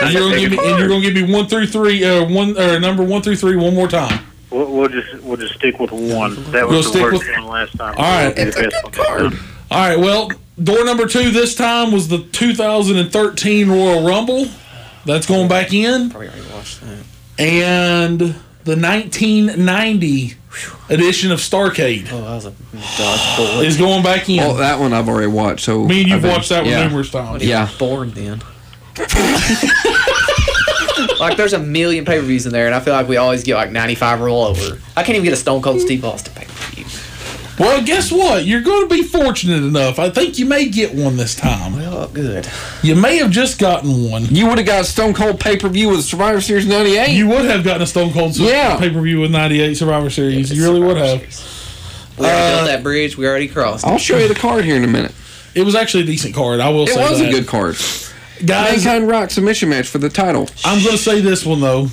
And you're gonna give me and you're gonna give me one through three, uh, one or number one through three, one more time. We'll, we'll just we'll just stick with one. That We'll was the worst with- one last time. All right. It's a good one card. This time. All right. Well, door number two this time was the 2013 Royal Rumble. That's going back in, Probably already watched that. and the 1990 edition of Starcade Oh, that was a dodge bullet. is going back in. Well, that one I've already watched. So Me and you've I've been- watched that one yeah. numerous times. Yeah. born then. [LAUGHS] like there's a million pay per views in there, and I feel like we always get like 95 rollover. I can't even get a Stone Cold Steve Austin pay per view. Well, guess what? You're going to be fortunate enough. I think you may get one this time. Oh, good. You may have just gotten one. You would have got a Stone Cold pay per view with Survivor Series '98. You would have gotten a Stone Cold Yeah. pay per view with 98 Survivor Series. you really would have. We already Uh, built that bridge. We already crossed. I'll show you the card here in a minute. [LAUGHS] It was actually a decent card. I will say. It was that. a good card. Guys, Mankind Rock submission match for the title. I'm going to say this one though.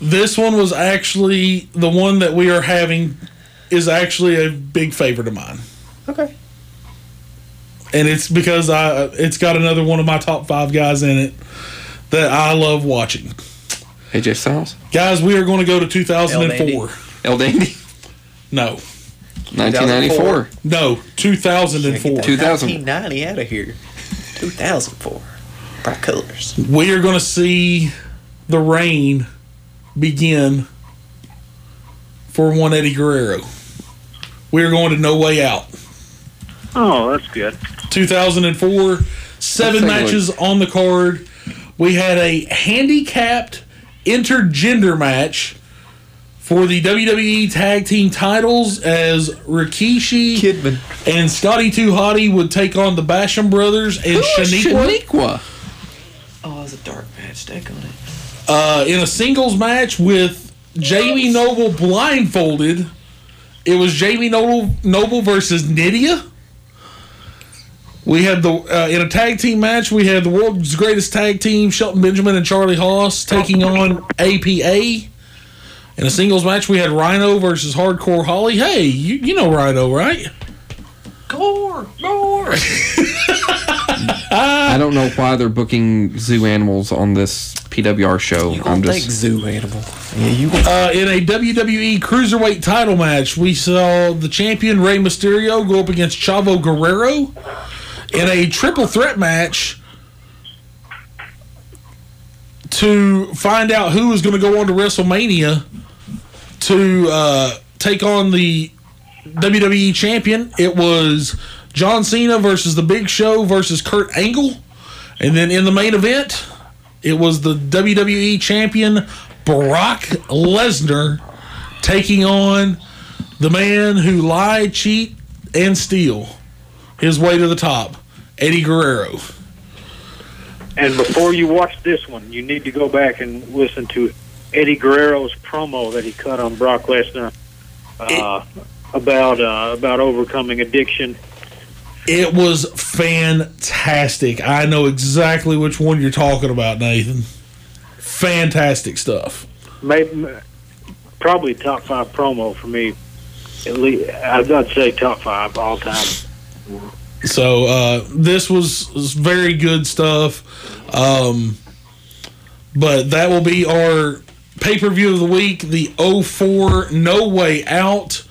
This one was actually the one that we are having is actually a big favorite of mine, Okay. and it's because I it's got another one of my top five guys in it that I love watching. AJ Styles, Guys, we are going to go to 2004. El Dandy, No, 1994. no, 2004. 2000. 1990 out of here. 2004. Bright colors. we are going to see the reign begin for one Eddie Guerrero. We are going to No Way Out. Oh, that's good. 2004, seven Let's take a matches on the card. We had a handicapped intergender match for the WWE Tag Team titles as Rikishi Kidman. and Scotty 2 Hotty would take on the Basham brothers and Shaniqua. Shaniqua. Oh, it was a dark match. Stick on it. uh, in a singles match with Jamie Noble blindfolded. It was Jamie Noble, Noble versus Nidia. We had the uh, in a tag team match. We had the world's greatest tag team, Shelton Benjamin and Charlie Haas, taking on APA. In a singles match, we had Rhino versus Hardcore Holly. Hey, you, you know Rhino, right? Gore! Gore! [LAUGHS] I don't know why they're booking zoo animals on this PWR show. You I'm gonna think just zoo animal. Yeah, you Uh, in a WWE Cruiserweight title match, we saw the champion Rey Mysterio go up against Chavo Guerrero. In a triple threat match to find out who is going to go on to WrestleMania to uh, take on the WWE champion. It was John Cena versus The Big Show versus Kurt Angle. And then in the main event, it was the WWE champion Brock Lesnar taking on the man who lied, cheat, and steal his way to the top, Eddie Guerrero. And before you watch this one, you need to go back and listen to Eddie Guerrero's promo that he cut on Brock Lesnar uh, about uh, about overcoming addiction. It was fantastic. I know exactly which one you're talking about, Nathan. Fantastic stuff. Maybe, probably top five promo for me. At least I'd say top five all time. So uh, this was, was very good stuff. Um, but that will be our pay per view of the week, the 04 No Way Out.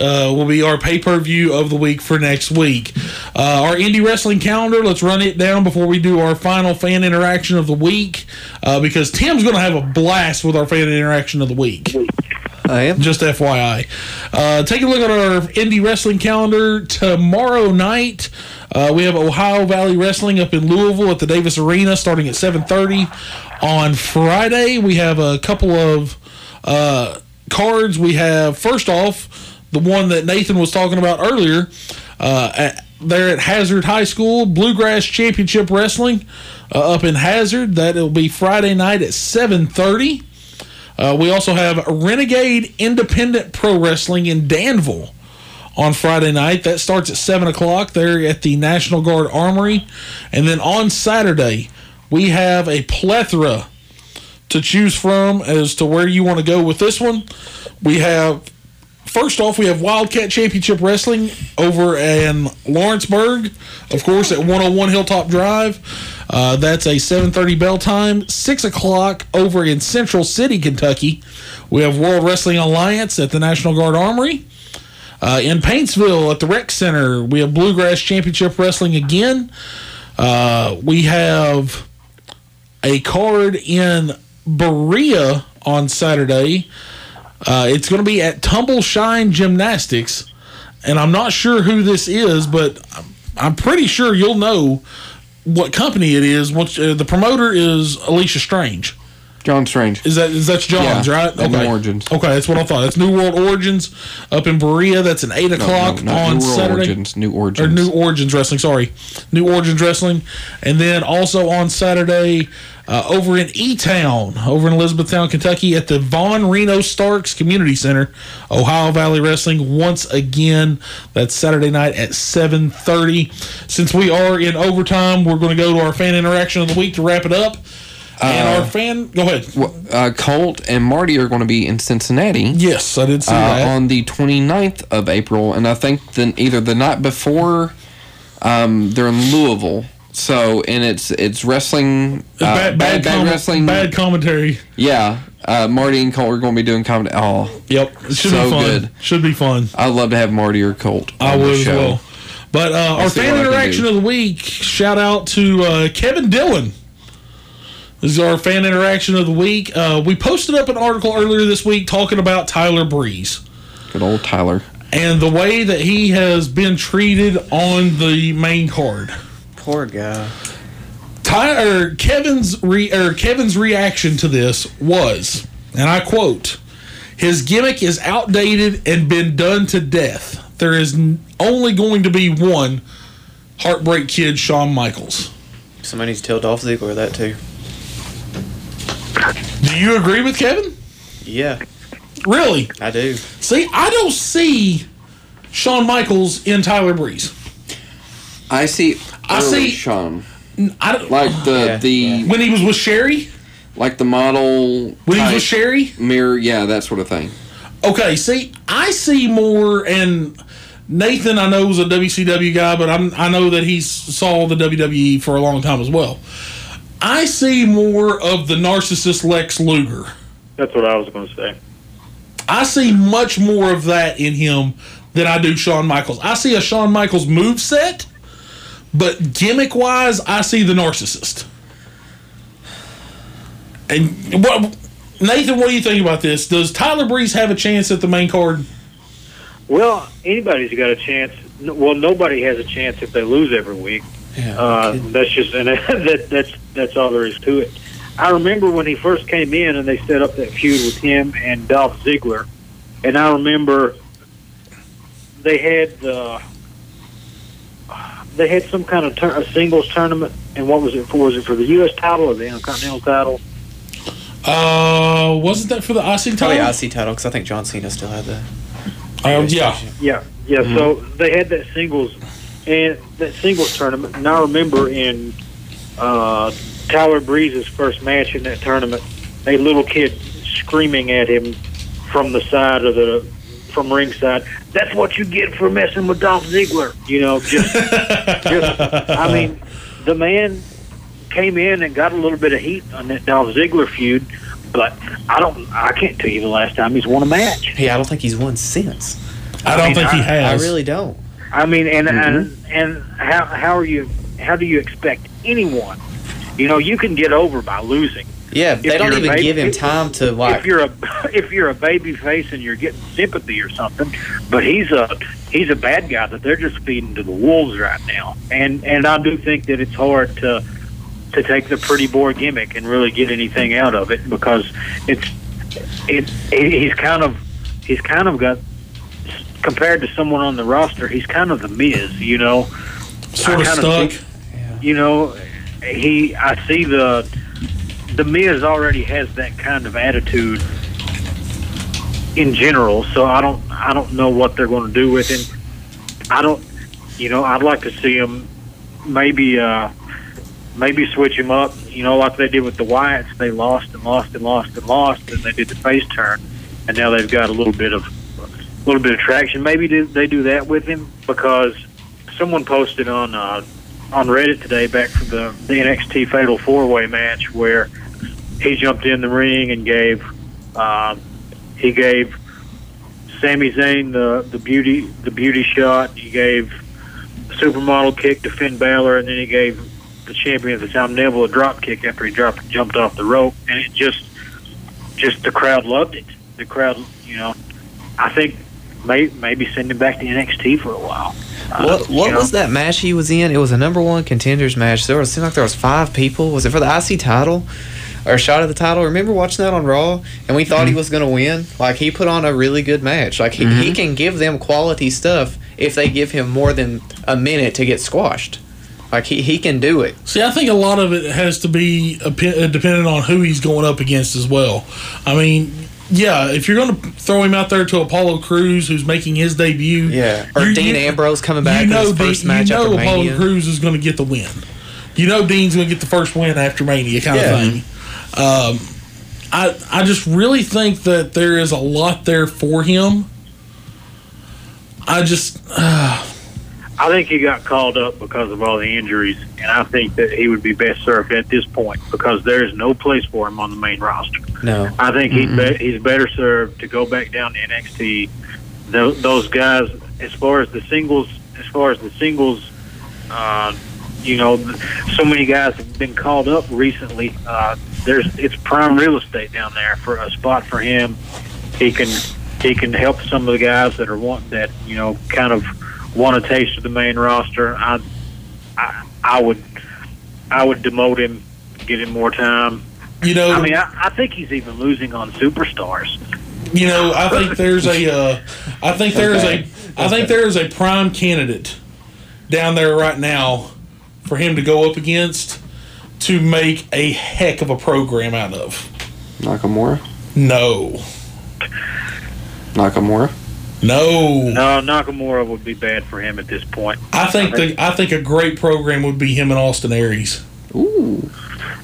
Uh, will be our pay per view of the week for next week. Uh, our indie wrestling calendar, let's run it down before we do our final fan interaction of the week uh, because Tim's going to have a blast with our fan interaction of the week. I am. Just FYI. Uh, take a look at our indie wrestling calendar. Tomorrow night, uh, we have Ohio Valley Wrestling up in Louisville at the Davis Arena starting at 7.30. On Friday, we have a couple of uh, cards. We have, first off, the one that Nathan was talking about earlier. Uh, at, there at Hazard High School, Bluegrass Championship Wrestling uh, up in Hazard. That'll be Friday night at 7.30. Uh, we also have Renegade Independent Pro Wrestling in Danville on Friday night. That starts at 7 o'clock there at the National Guard Armory. And then on Saturday, we have a plethora to choose from as to where you want to go with this one. We have, first off, we have Wildcat Championship Wrestling over in Lawrenceburg, of course, at 101 Hilltop Drive. Uh, that's a 7:30 bell time. Six o'clock over in Central City, Kentucky. We have World Wrestling Alliance at the National Guard Armory. Uh, in Paintsville at the Rec Center, we have Bluegrass Championship Wrestling again. Uh, we have a card in Berea on Saturday. Uh, it's going to be at Tumble Shine Gymnastics, and I'm not sure who this is, but I'm- pretty sure you'll know what company it is. What uh, the promoter is Alicia Strange. John Strange. Is that is that's John's Yeah, right? and New Origins. Okay, that's what I thought. That's New World Origins up in Berea. That's an eight o'clock no, not on New World Saturday. Origins, New Or New Origins Wrestling, sorry. New Origins Wrestling. And then also on Saturday, uh, over in E Town, over in Elizabethtown, Kentucky, at the Von Reno Starks Community Center, Ohio Valley Wrestling. Once again, that's Saturday night at 7.30. Since we are in overtime, we're going to go to our fan interaction of the week to wrap it up. And Uh, our fan, go ahead. Uh, Colt and Marty are going to be in Cincinnati. Yes, I did see uh, that. on the 29th of April, and I think then either the night before, um, they're in Louisville. So and it's it's wrestling, uh, bad, bad, com- wrestling. Bad commentary. Yeah, uh, Marty and Colt are going to be doing comedy. Oh, Yep, it should so be fun. good. Should be fun. I'd love to have Marty or Colt. I on the would as show. well. But uh, our fan what I can interaction of the week. Shout out to uh, Kevin Dillon. This is our fan interaction of the week. Uh, we posted up an article earlier this week talking about Tyler Breeze Good old Tyler. and the way that he has been treated on the main card. Poor guy. Tyler Kevin's re, or Kevin's reaction to this was, and I quote, "His gimmick is outdated and been done to death. There is only going to be one Heartbreak Kid, Shawn Michaels." Somebody needs to tell Dolph Ziggler that too. Do you agree with Kevin? Yeah, Really? I do. See, I don't see Shawn Michaels in Tyler Breeze. I see. I see- Shawn I don't, like the Yeah, the yeah. when he was with Sherri. like the model When he was with Sherri. mirror. Yeah, that sort of thing. Okay, see, I see more, and Nathan, I know is a WCW guy, but I'm, I know that he saw the WWE for a long time as well. I see more of the narcissist Lex Luger. That's what I was going to say. I see much more of that in him than I do Shawn Michaels. I see a Shawn Michaels move set, but gimmick wise, I see the narcissist. And what, Nathan, what do you think about this? Does Tyler Breeze have a chance at the main card? Well, anybody's got a chance. Well, nobody has a chance if they lose every week. Yeah. Uh, that's just and [LAUGHS] that, that's that's all there is to it. I remember when he first came in and they set up that feud with him and Dolph Ziggler, and I remember they had uh, they had some kind of tur- a singles tournament, and what was it for? Was it for the U.S. title or the Intercontinental title? Uh, wasn't that for the IC Probably title? IC title because I think John Cena still had the. Um, yeah. Yeah, yeah. So they had that singles and that singles tournament, and I remember in uh, Tyler Breeze's first match in that tournament, a little kid screaming at him from the side of the from ringside. That's what you get for messing with Dolph Ziggler. You know, just, [LAUGHS] just. I mean, the man came in and got a little bit of heat on that Dolph Ziggler feud, But I don't. I can't tell you the last time he's won a match. Yeah, I don't think he's won since. I don't mean, think he has. I really don't. I mean, and Mm-hmm. and and how how are you? How do you expect anyone? You know, you can get over by losing. Yeah, If they don't even baby- give him time to like. if you're a [LAUGHS] if you're a baby face and you're getting sympathy or something, but he's a he's a bad guy that they're just feeding to the wolves right now. And and I do think that it's hard to to take the pretty boy gimmick and really get anything out of it because it's it he's kind of he's kind of got compared to someone on the roster, he's kind of the Miz, you know. sort of I stuck. kinda you know, he I see the the Miz already has that kind of attitude in general, so I don't I don't know what they're going to do with him. I don't, you know, I'd like to see him maybe uh maybe switch him up, you know, like they did with the Wyatts. They lost and lost and lost and lost, and they did the face turn, and now they've got a little bit of a little bit of traction. Maybe they do that with him because someone posted on uh, on Reddit today back from the, the NXT Fatal Four Way match where he jumped in the ring and gave um, he gave Sami Zayn the the beauty the beauty shot. He gave the supermodel kick to Finn Balor, and then he gave the champion at the time Neville a drop kick after he dropped jumped off the rope, and it just just the crowd loved it. The crowd, you know, I think may, maybe send him back to NXT for a while. Uh, What what know? was that match he was in? It was a number one contenders match. There was seemed like there was five people. Was it for the IC title? Or a shot at the title. Remember watching that on Raw, and we thought he was gonna win. Like he put on a really good match. Like he, he can give them quality stuff if they give him more than a minute to get squashed. Like he, he can do it. See, I think a lot of it has to be uh, dependent on who he's going up against as well. I mean, yeah, if you're going to throw him out there to Apollo Crews, who's making his debut, Yeah. Or Dean Ambrose coming back you know, his first Dean- match you know Apollo Mania. Crews is going to get the win. You know, Dean's going to get the first win after Mania, kind Yeah. of thing. Um, I I just really think that there is a lot there for him. I just [SIGHS] I think he got called up because of all the injuries, and I think that he would be best served at this point because there is no place for him on the main roster. No. I think he'd be, he's better served to go back down to NXT. Tho- those guys, as far as the singles, as far as the singles, uh, you know, so many guys have been called up recently. Uh, there's it's prime real estate down there for a spot for him. He can he can help some of the guys that are want that you know kind of want a taste of the main roster. I I, I would I would demote him, get him more time. you know, I mean, I, I think he's even losing on superstars. you know, I think [LAUGHS] there's a, uh, I think there is a, I think there is a prime candidate down there right now for him to go up against to make a heck of a program out of. Nakamura. No, Nakamura. no. No, Nakamura would be bad for him at this point. I think the, I think a great program would be him and Austin Aries. Ooh.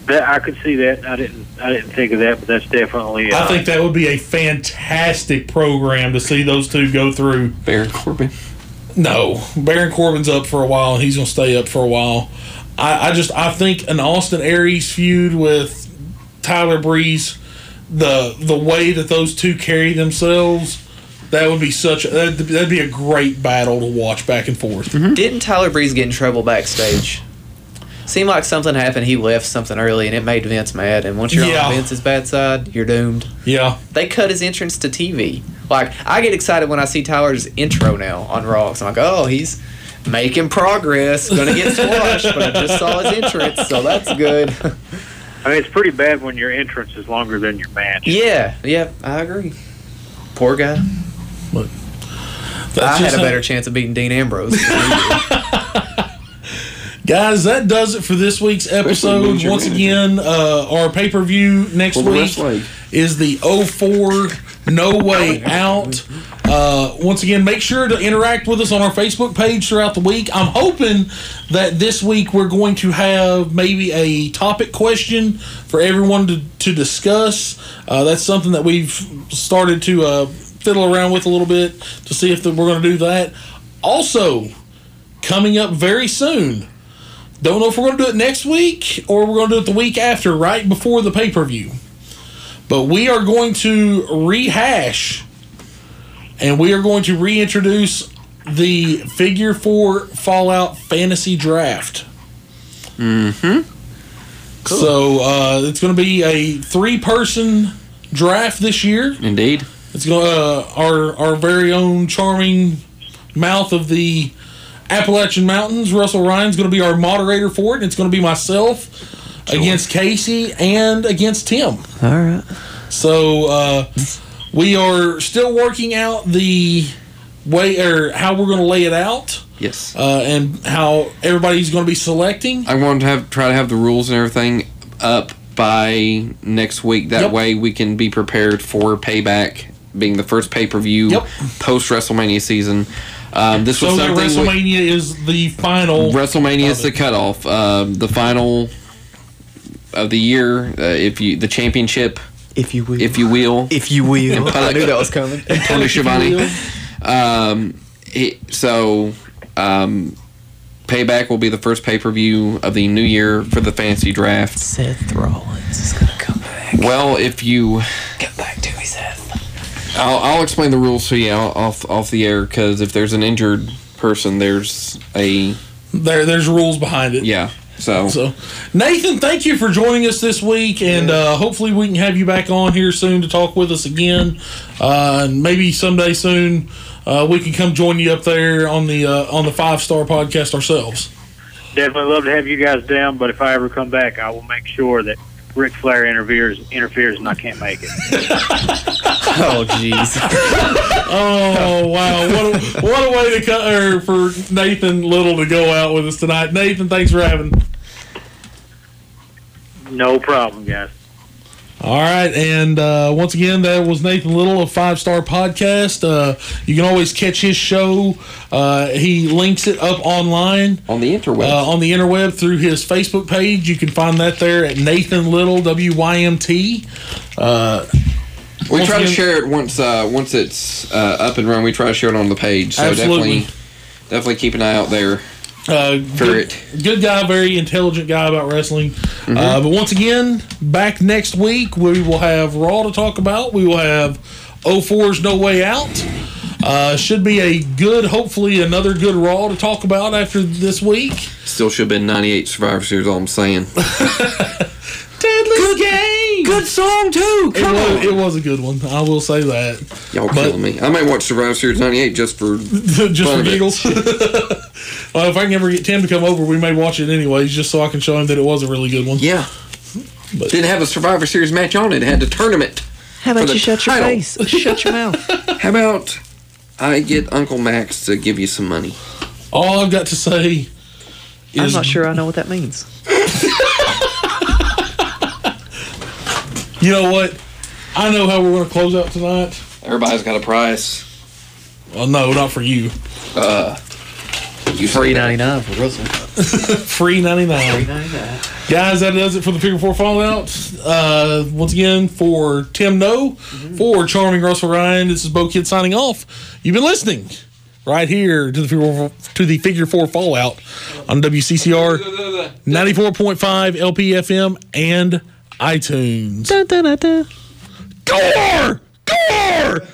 That I could see that. I didn't. I didn't think of that, but that's definitely. Uh, I think that would be a fantastic program to see those two go through. Baron Corbin. No, Baron Corbin's up for a while, and he's going to stay up for a while. I, I just I think an Austin Aries feud with Tyler Breeze, the the way that those two carry themselves, that would be such a, that'd, that'd be a great battle to watch back and forth. Mm-hmm. Didn't Tyler Breeze get in trouble backstage? Seemed like something happened. He left something early, and it made Vince mad. And once you're Yeah. on Vince's bad side, you're doomed. Yeah, They cut his entrance to TV. Like I get excited when I see Tyler's intro now on Raw. 'cause I'm like, oh, he's making progress. Gonna get squashed, but I just saw his entrance, so that's good. [LAUGHS] I mean, it's pretty bad when your entrance is longer than your match. yeah, yeah, I agree. Poor guy. That's I had a how- better chance of beating Dean Ambrose. than he did. [LAUGHS] Guys, that does it for this week's episode. Once again, uh, our pay per view next For week is the 04 No Way Out. Uh, once again, make sure to interact with us on our Facebook page throughout the week. I'm hoping that this week we're going to have maybe a topic question for everyone to, to discuss. Uh, that's something that we've started to uh, fiddle around with a little bit to see if we're going to do that. Also, coming up very soon. Don't know if we're going to do it next week or we're going to do it the week after, right before the pay per view. But we are going to rehash and we are going to reintroduce the Figure 4 Fallout Fantasy Draft. Mm-hmm. So uh, it's going to be a three-person draft this year. Indeed. It's going to uh, our our very own charming mouth of the Appalachian Mountains. Russell Ryan's going to be our moderator for it. And it's going to be myself against Casey and against Tim. All right. So uh, we are still working out the way or how we're going to lay it out Yes. uh, and how everybody's going to be selecting. I want to have try to have the rules and everything up by next week. That Yep. way we can be prepared for payback, being the first pay per view Yep. post WrestleMania season. Um, this was So that something we- WrestleMania is the final. WrestleMania is the cutoff. Um, the final of the year. Uh, if you the championship, If you will. if you will, If you will. I knew that was coming. Tony Schiavone. Um, it, so, um, Payback will be the first pay per view of the new year for the fantasy draft. Seth Rollins is going to come back. Well, if you, Get back to me, Seth. I'll, I'll explain the rules to you off off the air because if there's an injured person, there's a There, there's rules behind it. yeah. So, So, Nathan, thank you for joining us this week, and uh, hopefully we can have you back on here soon to talk with us again. Uh, and maybe someday soon uh, we can come join you up there on the uh, on the Five Star Podcast ourselves. Definitely love to have you guys down, but if I ever come back, I will make sure that Ric Flair interferes interferes and I can't make it. [LAUGHS] Oh, jeez. [LAUGHS] Oh wow! What a, what a way to cut or for Nathan Little to go out with us tonight. Nathan, thanks for having. No problem, guys. All right, and uh, once again, that was Nathan Little of Five Star Podcast. Uh, you can always catch his show. Uh, he links it up online on the interweb. uh, on the interweb through his Facebook page. You can find that there at Nathan Little WYMT. Uh, we try to share it once uh, once it's uh, up and running. We try to share it on the page. So Absolutely. definitely, definitely keep an eye out there. Uh, For good, it. good guy, very intelligent guy about wrestling. Mm-hmm. Uh, but once again, back next week, we will have Raw to talk about. We will have 04's No Way Out. Uh, should be a good, hopefully, another good Raw to talk about after this week. Still should have been 98 Survivor Series, all I'm saying. [LAUGHS] Deadly Game! Good song, too! It was, it was a good one. I will say that. Y'all But- killing me. I might watch Survivor Series 98 just for. [LAUGHS] just fun for giggles. [LAUGHS] well, if I can ever get Tim to come over, we may watch it anyways, just so I can show him that it was a really good one. Yeah. But- Didn't have a Survivor Series match on it. It had a tournament. How about you shut your face? Shut your mouth. [LAUGHS] How about I get Uncle Max to give you some money? All I've got to say is I'm not sure I know what that means. You know what? I know how we're going to close out tonight. Everybody's got a price. Well, no, not for you. Uh, you Three say ninety nine for Russell. [LAUGHS] Free 99. Guys, that does it for the Figure 4 Fallout. Uh, once again, for Tim No, for Charming Russell Ryan, this is Bo Kid signing off. You've been listening right here to the Figure 4, to the Figure 4 Fallout on WCCR [LAUGHS] 94.5 LPFM and iTunes. Dun, dun, dun. Gore! Gore!